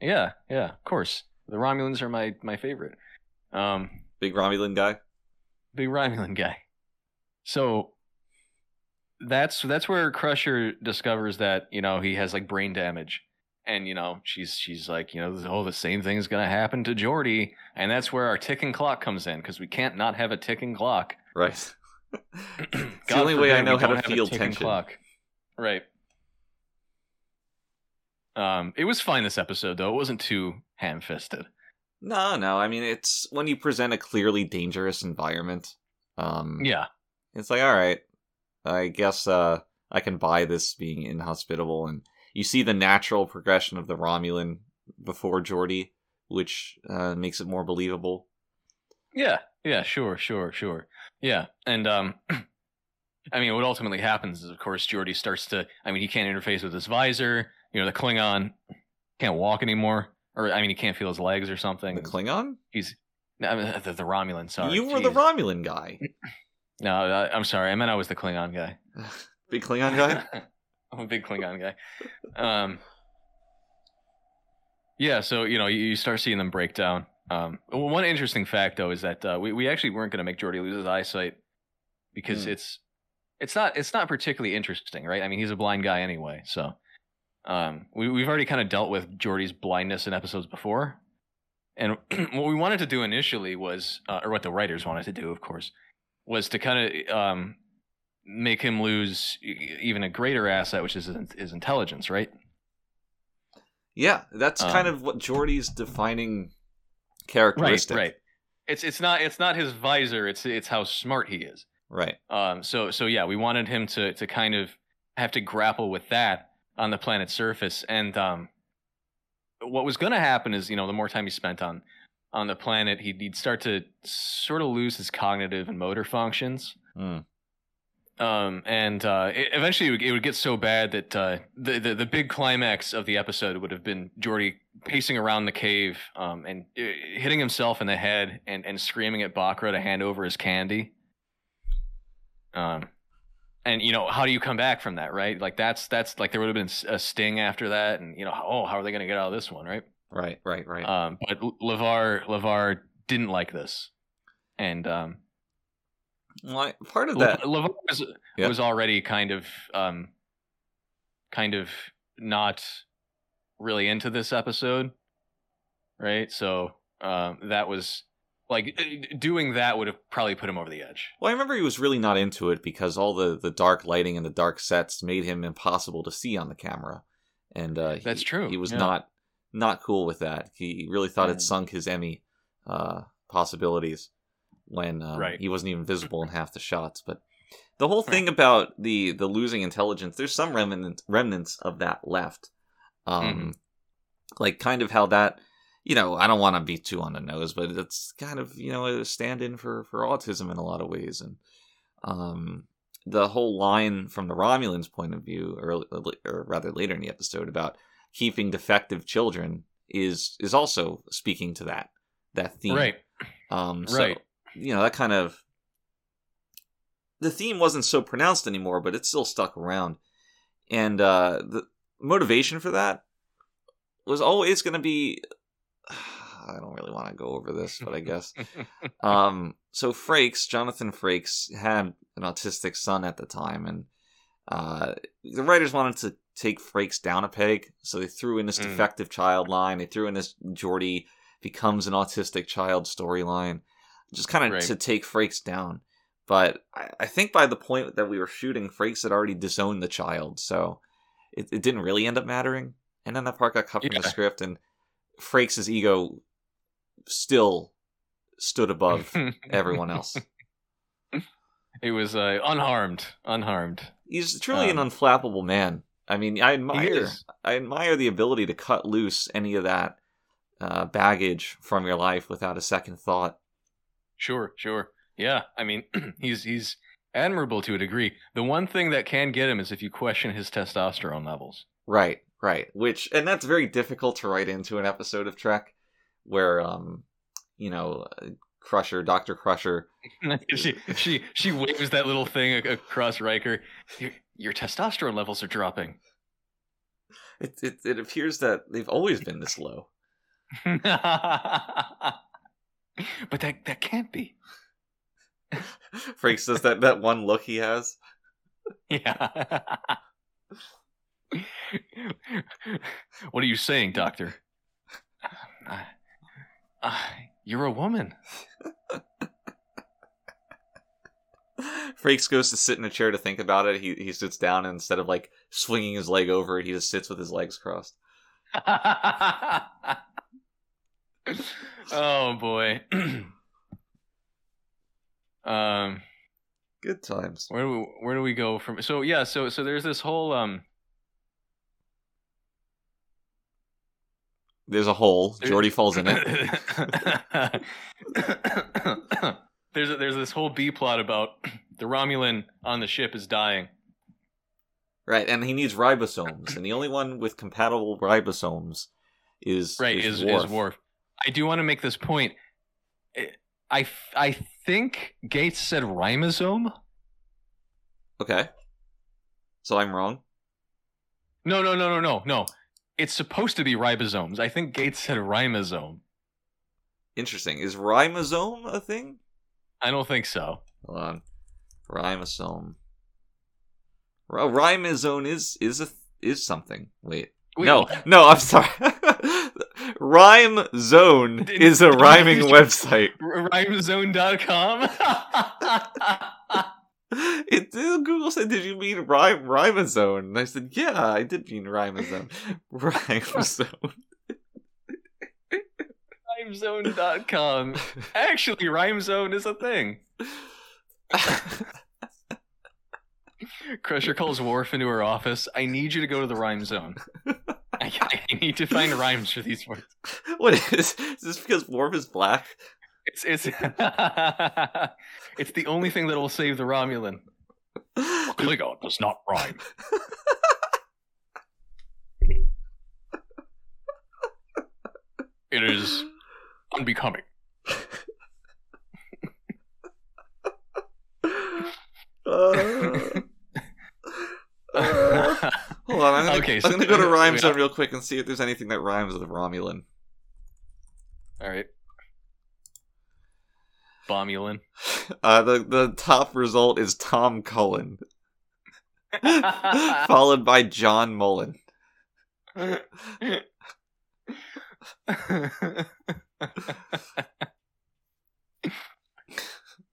Yeah, yeah, of course. The Romulans are my my favorite. Um, Big Romulan guy. big Romulan guy. So that's that's where Crusher discovers that you know he has like brain damage, and you know she's she's like you know oh the same thing is gonna happen to Geordi, and that's where our ticking clock comes in because we can't not have a ticking clock. Right. the only way I know how to feel tension. Clock. Right. Um, it was fine this episode though. It wasn't too ham-fisted. No, no. I mean, it's when you present a clearly dangerous environment. Um, Yeah. It's like all right i guess uh i can buy this being inhospitable and you see the natural progression of the romulan before Geordi which uh, makes it more believable. Yeah, yeah, sure, sure, sure. Yeah, and um, I mean, what ultimately happens is, of course, Geordi starts to. I mean, he can't interface with his visor. You know, the Klingon can't walk anymore, or I mean, he can't feel his legs or something. The Klingon? He's I mean, the, the Romulan. Sorry, you were the Romulan guy. No, I, I'm sorry. I meant I was the Klingon guy. Big Klingon guy? I'm a big Klingon guy. Um, yeah, so you know, you, you start seeing them break down. Um, one interesting fact though is that uh, we we actually weren't going to make Geordi lose his eyesight because Hmm. it's it's not it's not particularly interesting, right? I mean, he's a blind guy anyway, so um, we we've already kind of dealt with Geordi's blindness in episodes before, and what we wanted to do initially was, uh, or what the writers wanted to do, of course, was to kind of um, make him lose even a greater asset, which is his, intelligence, right? Yeah, that's kind Um, of what Geordi's defining Right, characteristic. right. It's it's not it's not his visor. It's it's how smart he is. Right. Um. So so yeah, we wanted him to to kind of have to grapple with that on the planet's surface, and um, what was going to happen is you know the more time he spent on on the planet, he'd, he'd start to sort of lose his cognitive and motor functions. Mm. Um, and uh, it, eventually it would, it would get so bad that uh, the, the the big climax of the episode would have been Geordi pacing around the cave um, and uh, hitting himself in the head and, and screaming at Bochra to hand over his candy. Um, and you know how do you come back from that, right? Like that's that's like there would have been a sting after that, and you know oh how are they going to get out of this one, right? Right, right, right. Um, but LeVar LeVar didn't like this, and um, well, I- part of that. LeVar was, Yeah. was already kind of um kind of not really into this episode right so um that was like doing that would have probably put him over the edge Well, I remember he was really not into it because all the, the dark lighting and the dark sets made him impossible to see on the camera, and uh, he- That's true, He was yeah. not not cool with that. He really thought it sunk his Emmy uh, possibilities when um, Right. he wasn't even visible in half the shots. But the whole thing about the the losing intelligence, there's some remnants remnants of that left. Um, Mhm. Like kind of how that, you know, I don't want to be too on the nose, but it's kind of you know a stand-in for for autism in a lot of ways, and um, the whole line from the Romulans' point of view, early, or rather later in the episode, about keeping defective children is is also speaking to that that theme. right Um, so, Right. You know that kind of the theme wasn't so pronounced anymore, but it still stuck around, and uh, the motivation for that was always going to be. I don't really want to go over this, but I guess um, so Frakes, Jonathan Frakes, had an autistic son at the time, and uh, the writers wanted to take Frakes down a peg, so they threw in this Mm. defective child line. They threw in this Geordi becomes an autistic child storyline, just kind of Right. to take Frakes down. But I, I think by the point that we were shooting, Frakes had already disowned the child, so it, it didn't really end up mattering. And then that part got cut from the script, and Frakes' ego still stood above everyone else. it was uh, unharmed unharmed He's truly an Um, unflappable man. I mean, I admire I admire the ability to cut loose any of that uh, baggage from your life without a second thought. Sure, sure. Yeah, I mean, he's he's admirable to a degree. The one thing that can get him is if you question his testosterone levels. Right, right. Which and that's very difficult to write into an episode of Trek, where um, you know, Crusher, Doctor Crusher. she she she waves that little thing across Riker. Your, your testosterone levels are dropping. It, it it appears that they've always been this low. but that that can't be. Frakes does that that one look he has. Yeah. what are you saying, Doctor? Uh, uh, you're a woman. Frakes goes to sit in a chair to think about it. He he sits down and instead of like swinging his leg over it, he just sits with his legs crossed. oh boy. um, Good times. where do we, where do we go from? So yeah, so so there's this whole um. There's a hole. Geordi falls in it. There's a, there's this whole B plot about the Romulan on the ship is dying. Right, and he needs ribosomes, and the only one with compatible ribosomes is Right, is, is Worf. is Worf. I do want to make this point. Eh, I I think Gates said ribosome. Okay, so I'm wrong. No, no, no, no, no, no. It's supposed to be ribosomes. I think Gates said ribosome. Interesting. Is ribosome a thing? I don't think so. Hold on, ribosome. Oh, ribosome is is a is something. Wait, Wait, no, no, I'm sorry. Rhyme Zone is a rhyming website. R- Rhymezone.com. It Google said, "Did you mean rhyme rhymezone?" And I said, "Yeah, I did mean rhymezone." rhymezone. Rhymezone.com. Actually, Rhymezone is a thing. Crusher calls Worf into her office. I need you to go to the rhyme zone. I, I need to find rhymes for these words. what is, is this? Because Worf is black? It's it's it's the only thing that will save the Romulan. Klingon does not rhyme. It is unbecoming. Uh, uh, hold on, I'm gonna, Okay, I'm gonna go to we rhyme zone got- real quick and see if there's anything that rhymes with Romulan. All right. Bomulan. Uh, the the top result is Tom Cullen, followed by John Mullen.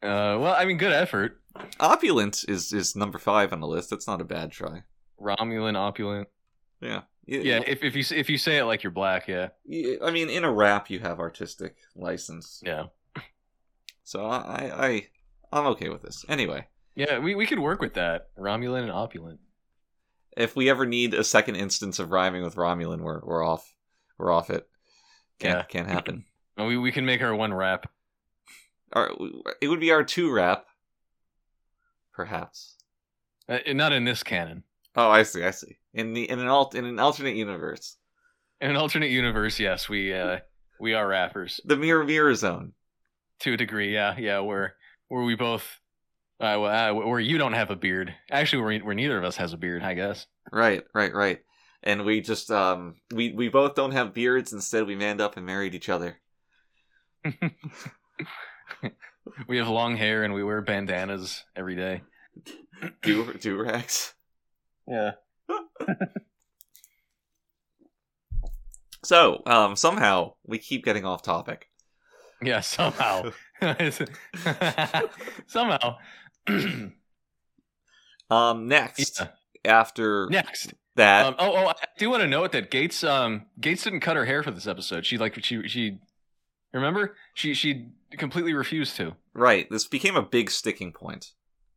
Uh, well, I mean, good effort. Opulent is is number five on the list. That's not a bad try. Romulan, opulent. Yeah, Yeah, if if you if you say it like you're black, yeah, I mean, in a rap, you have artistic license, yeah, so I I I- I'm okay with this. Anyway, yeah. We we could work with that. Romulan and opulent. if we ever need a second instance of rhyming with Romulan, we're we're off. We're off it. Can't Yeah. can't happen. We we can make our one rap. Our, it would be our two rap, perhaps. Uh, not in this canon. Oh, I see. I see. In the in an alt in an alternate universe, In an alternate universe, yes, we uh we are rappers the mirror mirror zone. to a degree. Yeah, yeah. Where where we both. Uh, uh, where you don't have a beard. Actually, where, where neither of us has a beard, I guess. Right, right, right. And we just um we we both don't have beards. Instead, we manned up and married each other. we have long hair and we wear bandanas every day. Do do rags. Yeah. So um somehow we keep getting off topic. Yeah, somehow. somehow. Um next Yeah. after Next. that Um, oh, oh, I do want to note that Gates um Gates didn't cut her hair for this episode. She like she she remember? She she completely refused to. right this became a big sticking point.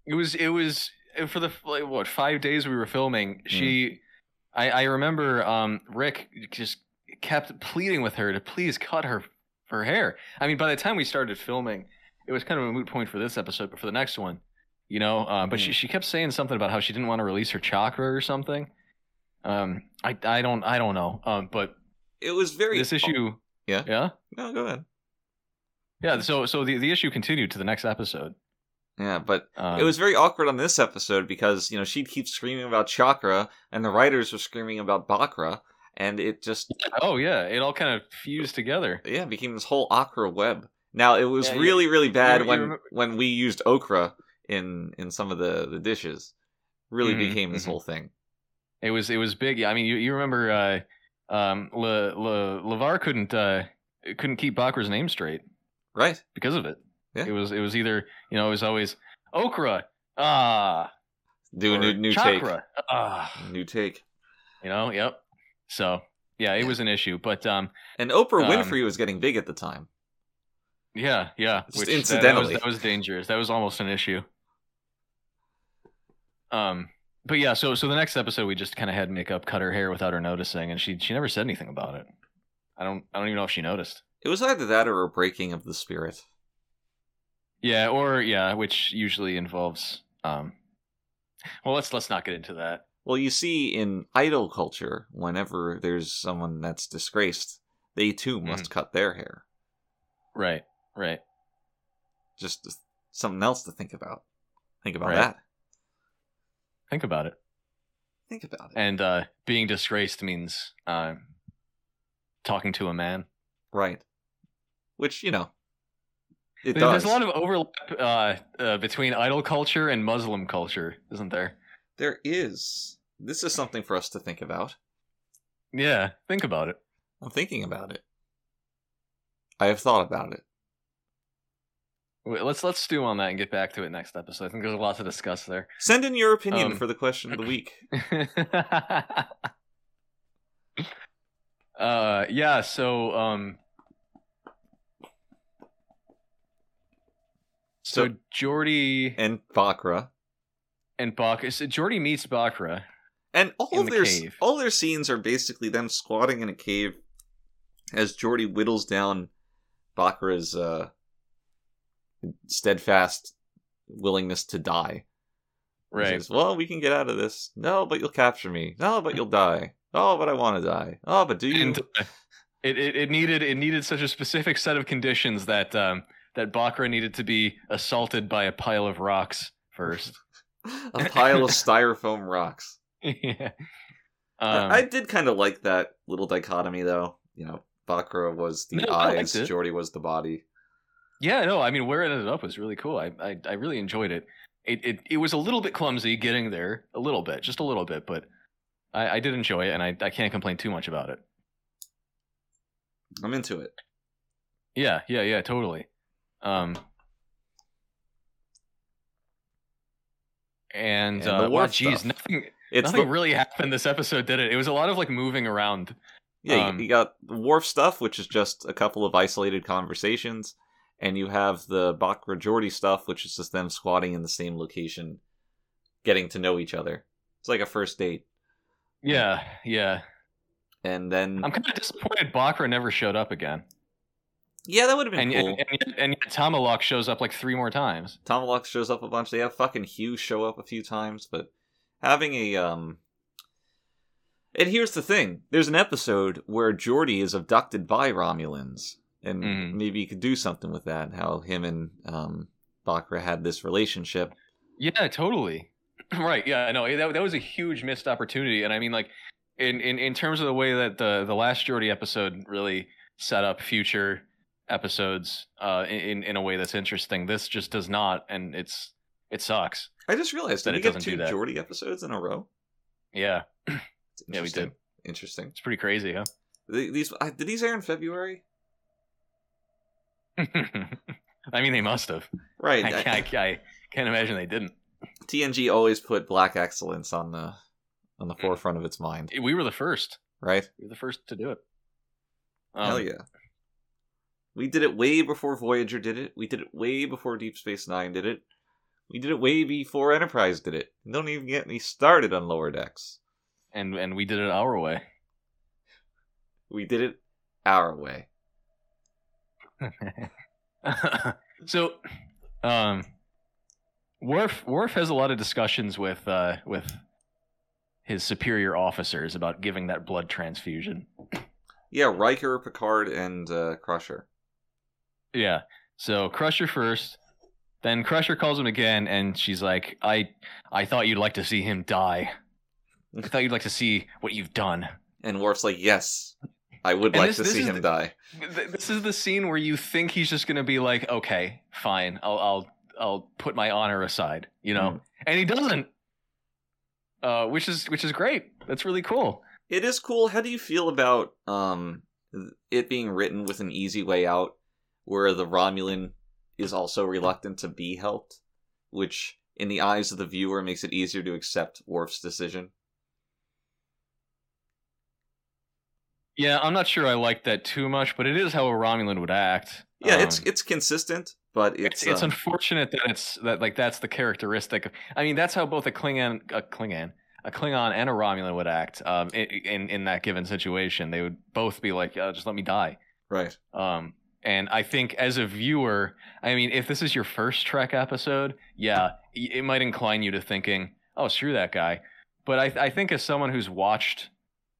It was it was for the like, what, 5 days we were filming. She I I remember um Rick just kept pleading with her to please cut her her hair. I mean, by the time we started filming, it was kind of a moot point for this episode, but for the next one, you know. Uh, but she Mhm. she kept saying something about how she didn't want to release her chakra or something. Um, I I don't I don't know. Um, but It was very this issue, Yeah. yeah, No, go ahead. yeah. So so the the issue continued to the next episode. Yeah, but Um, it was very awkward on this episode because you know she'd keep screaming about chakra and the writers were screaming about bakra and it just oh yeah, it all kind of fused together. yeah became this whole okra web now it was Yeah, really really bad you when when we used okra in in some of the the dishes really Mhm, became this mhm. whole thing It was it was big. I mean, you you remember uh, um, Le, Le, LeVar couldn't uh, couldn't keep Bochra's name straight right because of it. Yeah. It was it was either you know it was always okra ah do a new new chakra ah take new take you know yep. So yeah, it was an issue, but um and oprah Um, winfrey was getting big at the time yeah yeah Just that- that, incidentally. was, that was dangerous. That was almost an issue. Um. But yeah, so so the next episode we just kind of had makeup cut her hair without her noticing, and she she never said anything about it. I don't I don't even know if she noticed. It was either that or a breaking of the spirit. Yeah, or yeah, which usually involves um well let's let's not get into that. Well, you see, in idol culture, whenever there's someone that's disgraced, they too must cut their hair. Right, right. Just something else to think about. Think about Right. that. Think about it. Think about it. And uh being disgraced means uh, talking to a man. right. Which, you know, it There- does. There's a lot of overlap uh, uh, between idol culture and Muslim culture, isn't there? There is. This is something for us to think about. Yeah, think about it. I'm thinking about it. I have thought about it. Let's let's stew on that and get back to it next episode. I think there's a lot to discuss there. Send in your opinion Um, for the question of the week. uh, yeah. So um, so So- Geordi And Bochra. and Bak. So Geordi meets Bochra. And all of the their cave. all their scenes are basically them squatting in a cave as Geordi whittles down Bochra's uh, steadfast willingness to die. Right. says, well, we can get out of this. No, but you'll capture me. No, but you'll die. Oh, but I want to die. Oh, but do you? and uh, it, it it needed it needed such a specific set of conditions that um that Bochra needed to be assaulted by a pile of rocks first. a pile of styrofoam rocks. yeah. I- Um, I did kind of like that little dichotomy, though. You know, Bochra was the No, eyes. Geordi was the body. Yeah, no, I mean where it ended up was really cool. I I, I really enjoyed it. It, it it was a little bit clumsy getting there, a little bit, just a little bit, but I, I did enjoy it, and I, I can't complain too much about it. I'm into it. Yeah, yeah, yeah, totally. Um, and, And uh, wow, geez, nothing It's nothing the, really happened this episode, did it? It was a lot of like moving around. yeah. you- um, you got the Worf stuff, which is just a couple of isolated conversations, and you have the Bochra Geordi stuff, which is just them squatting in the same location, getting to know each other. It's like a first date, Yeah, yeah. and then I'm kind of disappointed Bochra never showed up again, yeah, that would have been and cool. and, and, and Tomalak shows up like three more times. Tomalak shows up a bunch. They have fucking Hugh show up a few times, but having a um. And here's the thing: there's an episode where Geordi is abducted by Romulans, and Mhm. maybe you could do something with that. How him and um, Bochra had this relationship. Yeah, totally. right. Yeah. No, that that was a huge missed opportunity, and I mean, like, in in in terms of the way that the the last Geordi episode really set up future episodes uh in in a way that's interesting. This just does not, and it's it sucks. I just realized That did we it get doesn't two do that. Geordi episodes in a row? Yeah, Yeah, we interesting. did. Interesting. it's pretty crazy, huh? These did these air in February? I mean, they must have. Right. I, I, I can't imagine they didn't. TNG always put black excellence on the on the Mm. forefront of its mind, We were the first. right? We were the first to do it. Um, Hell yeah. We did it way before Voyager did it. We did it way before Deep Space Nine did it. We did it way before Enterprise did it. Don't even get me started on lower decks. And and we did it our way. We did it our way. so, um, Worf Worf has a lot of discussions with uh, with his superior officers about giving that blood transfusion. Yeah, Riker, Picard, and uh, Crusher. Yeah. So Crusher first, then Crusher calls him again, and she's like, "I I thought you'd like to see him die. I thought you'd like to see what you've done." And Worf's like, yes, I would And like this- to this see him the- die. Th- This is the scene where you think he's just gonna be like, "Okay, fine, I'll I'll I'll put my honor aside," you know, and he doesn't. Uh, which is which is great. That's really cool. It is cool. How do you feel about um it being written with an easy way out, where the Romulan is also reluctant to be helped, which in the eyes of the viewer makes it easier to accept Worf's decision. Yeah, I'm not sure I like that too much, but it is how a Romulan would act. Yeah, it's Um, it's consistent, but it's it's it's um, unfortunate that it's that like that's the characteristic. Of, I mean, that's how both a Klingon, a Klingon, a Klingon and a Romulan would act um, in, in in that given situation. They would both be like, uh, "Just let me die." Right. Um, and I think as a viewer, I mean, if this is your first Trek episode, yeah, it might incline you to thinking, "Oh, screw that guy." But I, I think as someone who's watched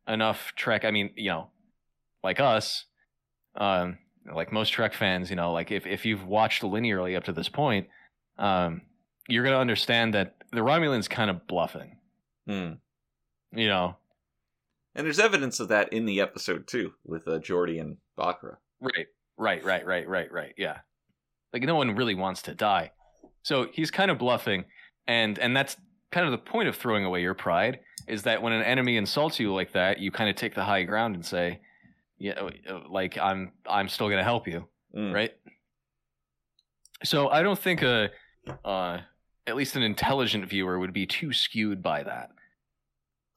enough Trek, I mean, you know, like us, um, like most Trek fans, you know, like if if you've watched linearly up to this point, um, you're gonna understand that the Romulans kind of bluffing. Hmm. You know, And there's evidence of that in the episode too, with uh, Geordi and Bochra. Right, right, right, right, right, right. Yeah, like no one really wants to die, so he's kind of bluffing, and and that's kind of the point of throwing away your pride is that when an enemy insults you like that, you kind of take the high ground and say, yeah, uh, like I'm I'm still gonna help you, Mm. right? So I don't think a uh, at least an intelligent viewer would be too skewed by that.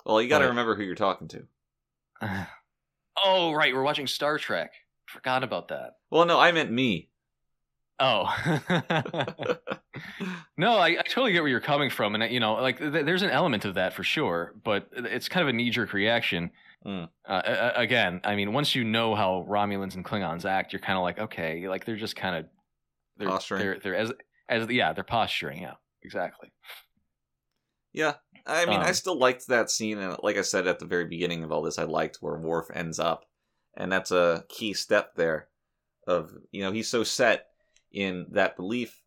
Well, you got to remember who you're talking to. oh, right, we're watching Star Trek. Forgot about that. Well, no, I meant me. Oh. no, I, I totally get where you're coming from, and you know, like th- there's an element of that for sure, but it's kind of a knee-jerk reaction. Mm. Uh, again, I mean, once you know how Romulans and Klingons act, you're kind of like, okay, like they're just kind of they're, Posturing. They're, they're as as yeah, they're posturing. Yeah, exactly. Yeah, I mean, I Um, still liked that scene, and like I said at the very beginning of all this, I liked where Worf ends up, and that's a key step there. Of you know, he's so set in that belief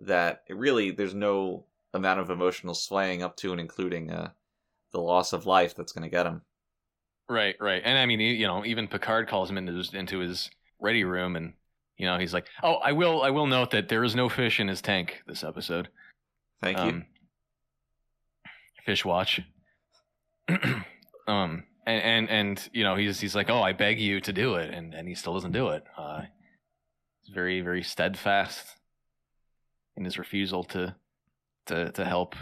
that really there's no amount of emotional swaying up to and including uh, the loss of life that's going to get him. Right, right, and I mean, you know, even Picard calls him into his, into his ready room, and you know, he's like, "Oh, I will, I will note that there is no fish in his tank this episode." Thank you. um, Fish watch. um, and, and and you know he's he's like, oh, I beg you to do it, and and he still doesn't do it. Uh, very very steadfast in his refusal to to to help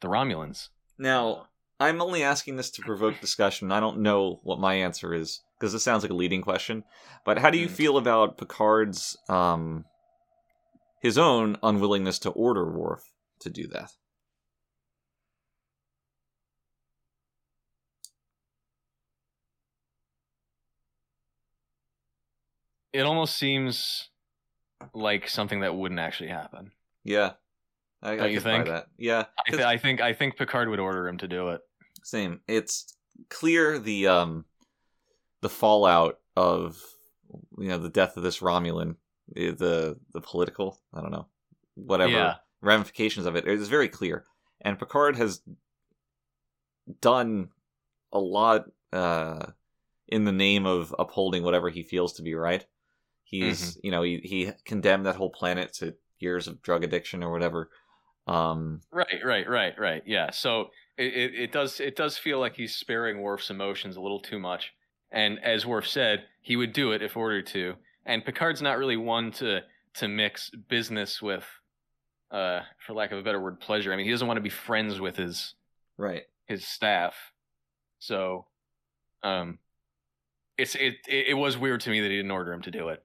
the Romulans. Now, I'm only asking this to provoke discussion. I don't know what my answer is because this sounds like a leading question. But how do you Mm. feel about Picard's um his own unwillingness to order Worf to do that? It almost seems like something that wouldn't actually happen. Yeah, I, I you think? that. Yeah, I, th- I think I think Picard would order him to do it. same. It's clear the um the fallout of you know the death of this Romulan, eh, the the political I don't know whatever Yeah. ramifications of it. it is very clear, and Picard has done a lot uh, in the name of upholding whatever he feels to be right. He's you know he he condemned that whole planet to years of drug addiction or whatever. Um, Right, right, right, right. Yeah. So it, it, it does it does feel like he's sparing Worf's emotions a little too much. And as Worf said, he would do it if ordered to. And Picard's not really one to to mix business with uh for lack of a better word, pleasure. I mean he doesn't want to be friends with his right. his staff. So um it's it, it it was weird to me that he didn't order him to do it.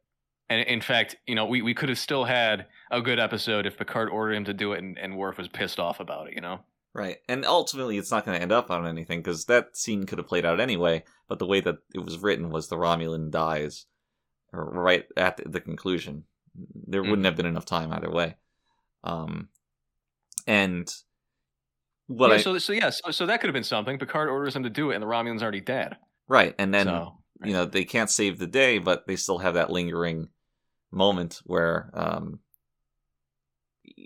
And in fact, you know, we, we could have still had a good episode if Picard ordered him to do it and, and Worf was pissed off about it, you know? Right. And ultimately, it's not going to end up on anything because that scene could have played out anyway. But the way that it was written was the Romulan dies right at the, conclusion. There wouldn't Mhm. have been enough time either way. Um, and what yeah, I so so yeah, so, so that could have been something. Picard orders him to do it, and the Romulan's already dead. right, and then so you know they can't save the day, but they still have that lingering moment where um,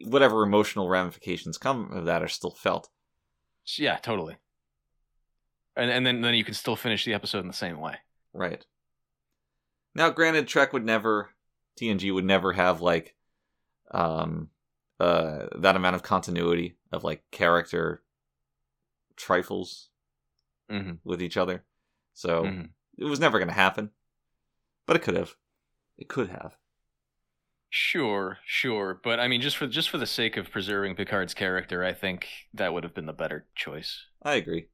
whatever emotional ramifications come of that are still felt. yeah, totally. And and then then you can still finish the episode in the same way. Right. Now, granted, Trek would never, TNG would never have like, um, uh, that amount of continuity of like character trifles hmm with each other. So Mhm. it was never going to happen, but it could have. It could have. Sure, sure, but I mean, just for just for the sake of preserving Picard's character, I think that would have been the better choice. I agree.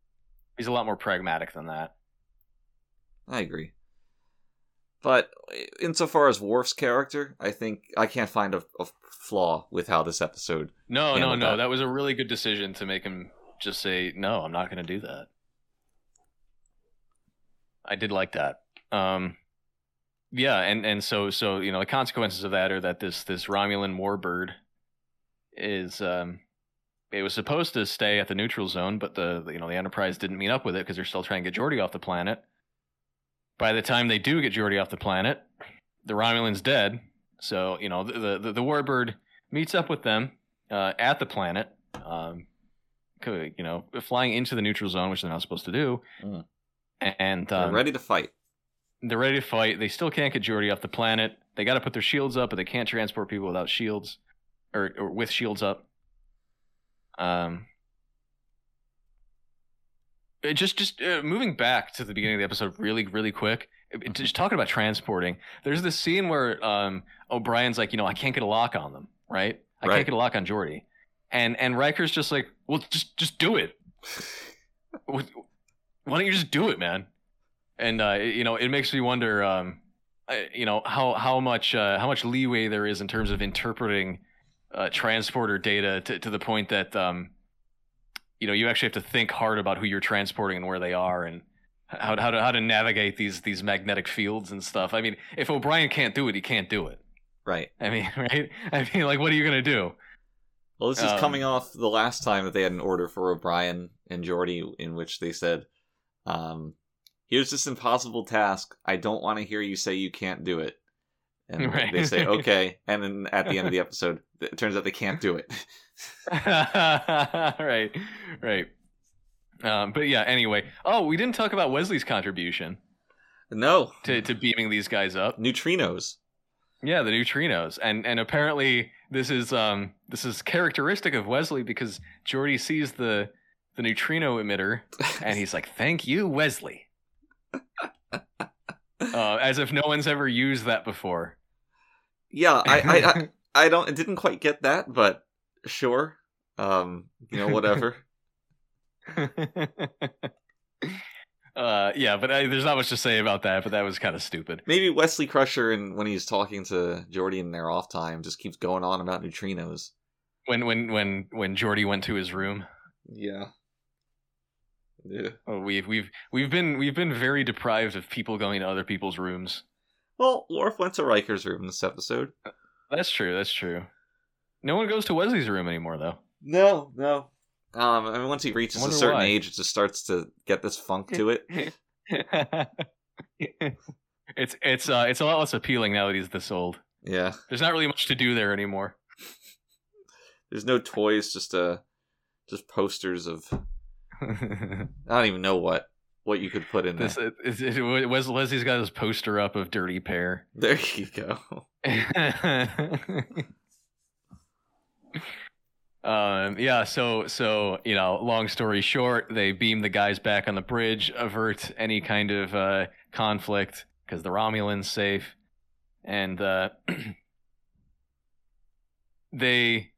He's a lot more pragmatic than that. I agree. But insofar as Worf's character, I think I can't find a, a flaw with how this episode. No, no, no. that. That. was a really good decision to make him just say no. I'm not going to do that. I did like that. Um, yeah, and and so so you know the consequences of that are that this this Romulan warbird is um, it was supposed to stay at the neutral zone, but the you know the Enterprise didn't meet up with it because they're still trying to get Geordi off the planet. By the time they do get Geordi off the planet, the Romulan's dead. So you know the the, the warbird meets up with them uh, at the planet. Um, you know, flying into the neutral zone, which they're not supposed to do, Mm. and They're um, ready to fight. They're ready to fight. They still can't get Geordi off the planet. They got to put their shields up, but they can't transport people without shields or, or with shields up. Um, it just just uh, moving back to the beginning of the episode, really, really quick. Just talking about transporting. There's this scene where um, O'Brien's like, you know, I can't get a lock on them, right? I Right. can't get a lock on Geordi and and Riker's just like, well, just just do it. Why don't you just do it, man? And uh, you know, it makes me wonder, um, you know, how how much uh, how much leeway there is in terms of interpreting uh, transporter data to, to the point that um, you know you actually have to think hard about who you're transporting and where they are and how how to how to navigate these these magnetic fields and stuff. I mean, if O'Brien can't do it, he can't do it. Right. I mean, right? I mean, like, what are you gonna do? Well, this is Um, coming off the last time that they had an order for O'Brien and Geordi, in which they said, um, "Here's this impossible task. I don't want to hear you say you can't do it." And Right. they say, "Okay," and then at the end of the episode, it turns out they can't do it. right, right. Um, but yeah, anyway. Oh, we didn't talk about Wesley's contribution no, to, to beaming these guys up. neutrinos. Yeah, the neutrinos, and and apparently this is um this is characteristic of Wesley because Geordi sees the the neutrino emitter and he's like, "Thank you, Wesley," uh, as if no one's ever used that before. yeah, I, I, I, I don't, I didn't quite get that, but sure. Um, you know, whatever. uh, yeah, but I, there's not much to say about that. But that was kind of stupid. Maybe Wesley Crusher, and when he's talking to Geordi in their off time, just keeps going on about neutrinos. When when when when Geordi went to his room, Yeah. Yeah. oh, we've we've we've been we've been very deprived of people going to other people's rooms. Well, Worf went to Riker's room this episode. That's true. That's true. No one goes to Wesley's room anymore, though. No, no. Um, I mean, once he reaches a certain why. age, it just starts to get this funk to it. it's it's uh it's a lot less appealing now that he's this old. yeah. There's not really much to do there anymore. There's no toys, just uh, just posters of I don't even know what what you could put in this is, is, Wes, Leslie's got his poster up of Dirty Pair. There you go. um yeah so so you know long story short they beam the guys back on the bridge avert any kind of uh conflict because the romulans safe and uh they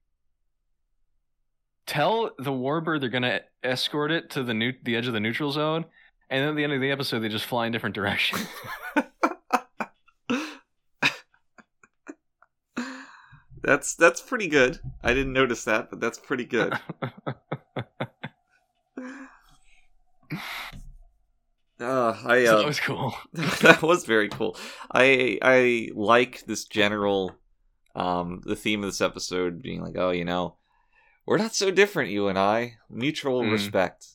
tell the warbird they're gonna escort it to the new the edge of the neutral zone and then at the end of the episode they just fly in different directions That's that's pretty good. I didn't notice that, but that's pretty good. Uh, I so uh, that was cool that was very cool. I I like this general um the theme of this episode being like, oh, you know, we're not so different, you and I. Mutual Mm. respect.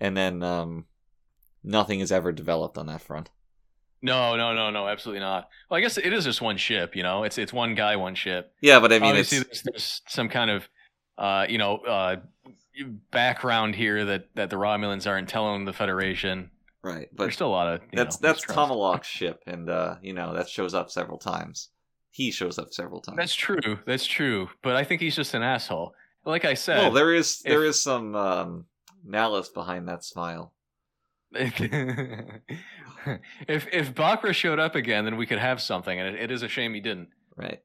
And then um nothing is ever developed on that front. No, no, no, no, absolutely not. Well, I guess it is just one ship. You know, it's it's one guy, one ship. Yeah, but I mean Obviously, it's there's, there's some kind of, uh, you know, uh, background here that that the Romulans aren't telling the Federation. right, but there's still a lot of you that's know, that's. Tomalak's ship and uh you know, that shows up several times. He shows up several times. That's true. That's true. But I think he's just an asshole. Like I said, well, there is there if- is some um malice behind that smile. if if Bochra showed up again, then we could have something, and it, it is a shame he didn't. Right.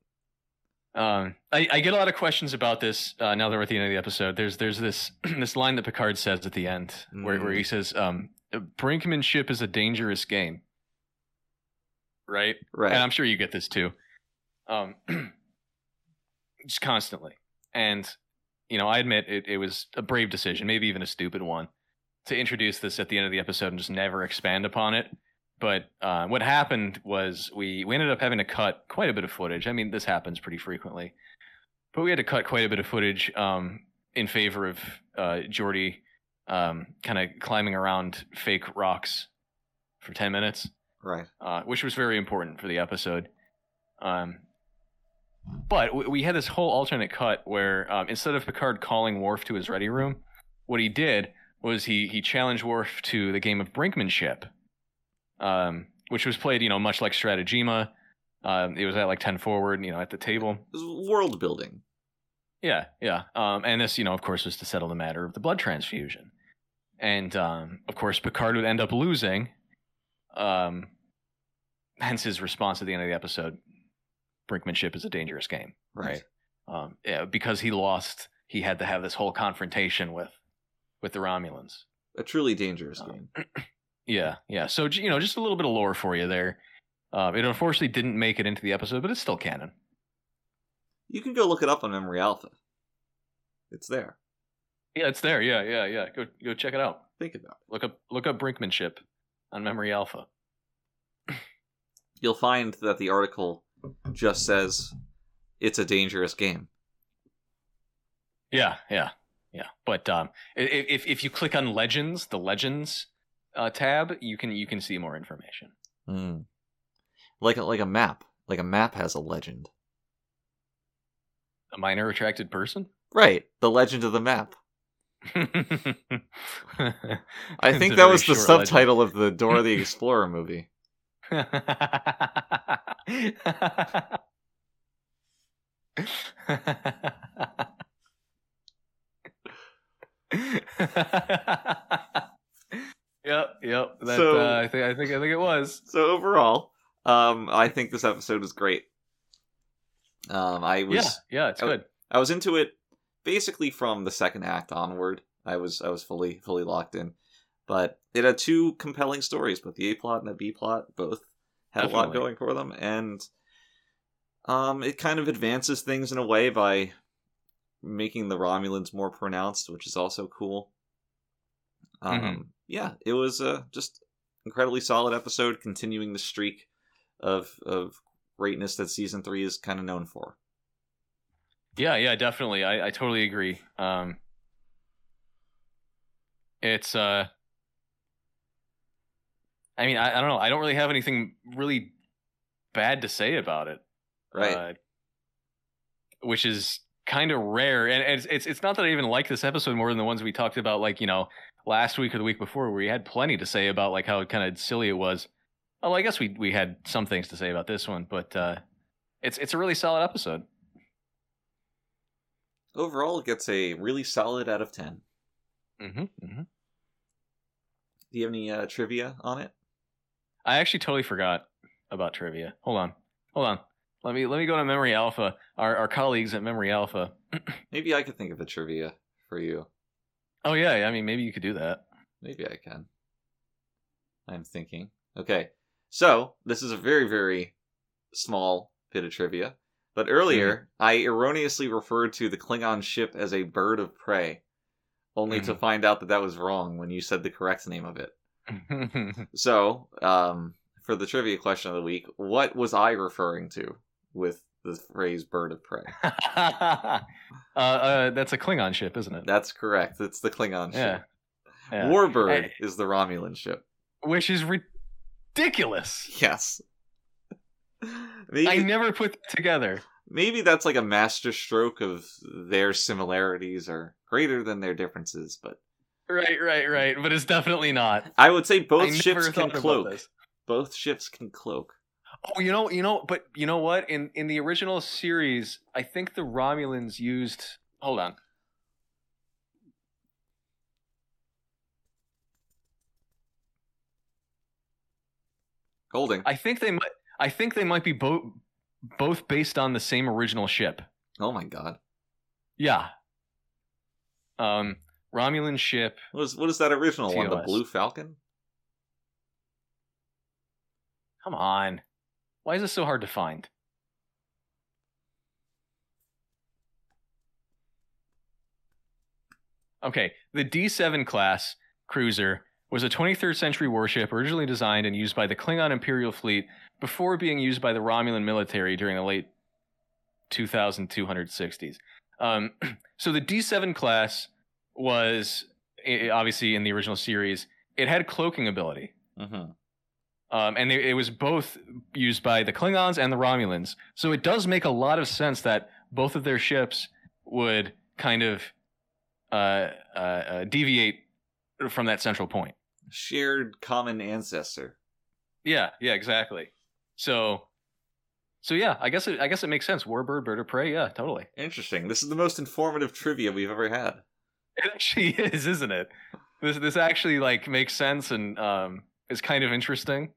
Um, I, I get a lot of questions about this uh, now that we're at the end of the episode. There's there's this this line that Picard says at the end where, where he says, um, "Brinkmanship is a dangerous game." Right, Right. and I'm sure you get this too, um, just constantly. And you know, I admit it, it was a brave decision, maybe even a stupid one, to introduce this at the end of the episode and just never expand upon it. But uh, what happened was we we ended up having to cut quite a bit of footage. I mean, this happens pretty frequently, but we had to cut quite a bit of footage um, in favor of uh, Geordi um, kind of climbing around fake rocks for ten minutes, Right. uh, which was very important for the episode. Um, but we had this whole alternate cut where um, instead of Picard calling Worf to his ready room, what he did was he he challenged Worf to the game of brinkmanship, um, which was played, you know, much like Strategema. Um, it was at like ten forward, you know, at the table. It was world building. Yeah, yeah. Um, and this, you know, of course, was to settle the matter of the blood transfusion. And um, of course, Picard would end up losing. Um, hence his response at the end of the episode: "Brinkmanship is a dangerous game." Right. Um, yeah, because he lost, he had to have this whole confrontation with with the Romulans. A truly dangerous Um, game. Yeah, yeah. So you know, just a little bit of lore for you there. Uh, it unfortunately didn't make it into the episode, but it's still canon. You can go look it up on Memory Alpha. It's there. Yeah, it's there. Yeah, yeah, yeah. Go go check it out. Think about it. Look up look up Brinkmanship on Memory Alpha. You'll find that the article just says it's a dangerous game. Yeah, yeah, yeah. But um, if if you click on Legends, the Legends uh, tab, you can you can see more information. Mm. Like a, like a map. Like a map has a legend. A minor attracted person. Right. The legend of the map. I think that was the subtitle of the Dora the Explorer movie. Yep, yep. That, So- uh, I think I think I think it was. So overall, um, I think this episode was great. Um, I was yeah, yeah, it's I- good. I was into it basically from the second act onward. I was I was fully fully locked in, but it had two compelling stories, but the A plot and the B plot, both had a lot going for them, and um, it kind of advances things in a way by making the Romulans more pronounced, which is also cool. Um, Mhm. yeah, it was a just incredibly solid episode, continuing the streak of of greatness that season three is kind of known for. Yeah, yeah, definitely. I, I totally agree. Um, it's uh, I mean, I, I don't know. I don't really have anything really bad to say about it. Right. Uh, which is kind of rare, and it's, it's it's not that I even like this episode more than the ones we talked about, like you know, last week or the week before, where we had plenty to say about like how kind of silly it was. Oh, I guess we we had some things to say about this one, but uh, it's it's a really solid episode. Overall, it gets a really solid out of 10. Mm-hmm, mm-hmm. Do you have any uh, trivia on it? I actually totally forgot about trivia. Hold on, hold on. Let me let me go to Memory Alpha. Our our colleagues at Memory Alpha. Maybe I could think of a trivia for you. Oh yeah, yeah, I mean maybe you could do that. Maybe I can. I'm thinking. Okay, so this is a very, very small bit of trivia. But earlier, mm-hmm. I erroneously referred to the Klingon ship as a bird of prey, only to mm-hmm. find out that that was wrong when you said the correct name of it. So, um, for the trivia question of the week, what was I referring to with the phrase bird of prey? uh, uh, that's a Klingon ship, isn't it? That's correct. It's the Klingon yeah. ship. yeah. Warbird Hey. is the Romulan ship. Which is ridiculous. Yes. Maybe, I never put together. maybe that's like a master stroke of their similarities are greater than their differences, but Right, right, right. But it's definitely not. I would say both ships can cloak. Both ships can cloak. Oh, you know, you know, but you know what? In in the original series, I think the Romulans used. Hold on. Holding. I think they might. I think they might be both both based on the same original ship. Oh my god. Yeah. Um, Romulan ship. What is what is that original one? The Blue Falcon? Come on. Why is this so hard to find? Okay, the D7 class cruiser was a 23rd century warship originally designed and used by the Klingon Imperial Fleet before being used by the Romulan military during the late 2260s. Um, so the D7 class was obviously in the original series. It had cloaking ability, Mm-hmm. um, and they, it was both used by the Klingons and the Romulans. So it does make a lot of sense that both of their ships would kind of uh, uh, uh, deviate from that central point. Shared common ancestor. Yeah, yeah, exactly. So, so yeah, I guess it, I guess it makes sense. Warbird, bird of prey. Yeah, totally. Interesting. This is the most informative trivia we've ever had. It actually is, isn't it? This this actually like makes sense and um is kind of interesting.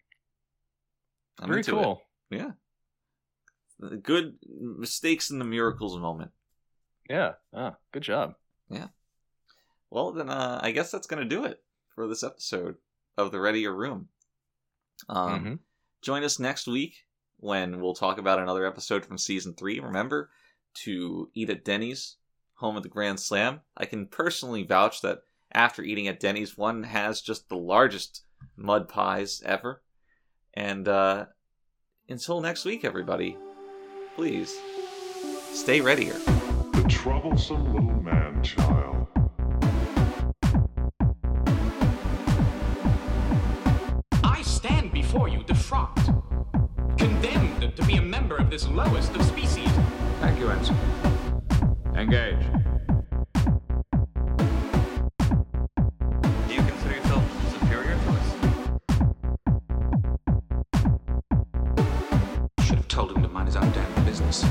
I'm Very cool. it. Yeah. Good mistakes in the miracles moment. Yeah. Ah, good job. Yeah. Well, then uh, I guess that's going to do it for this episode of The Readier Room. Um, Mhm. Join us next week when we'll talk about another episode from season three. Remember to eat at Denny's, home of the Grand Slam. I can personally vouch that after eating at Denny's, one has just the largest mud pies ever. And uh, until next week, everybody, please stay readier. The troublesome little man child. I stand before you defrocked, condemned to be a member of this lowest of species. Thank you, Ensign. Engage. Do you consider yourself superior to us? Should have told him to mind his own damn business.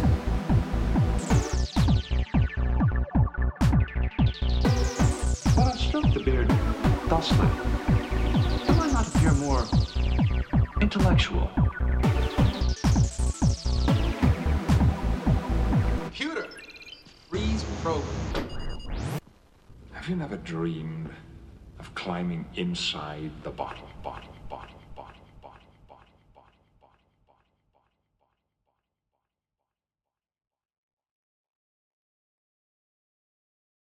But I stroked the beard thusly. Do I not appear more intellectual? Have you never dreamed of climbing inside the? Bottle.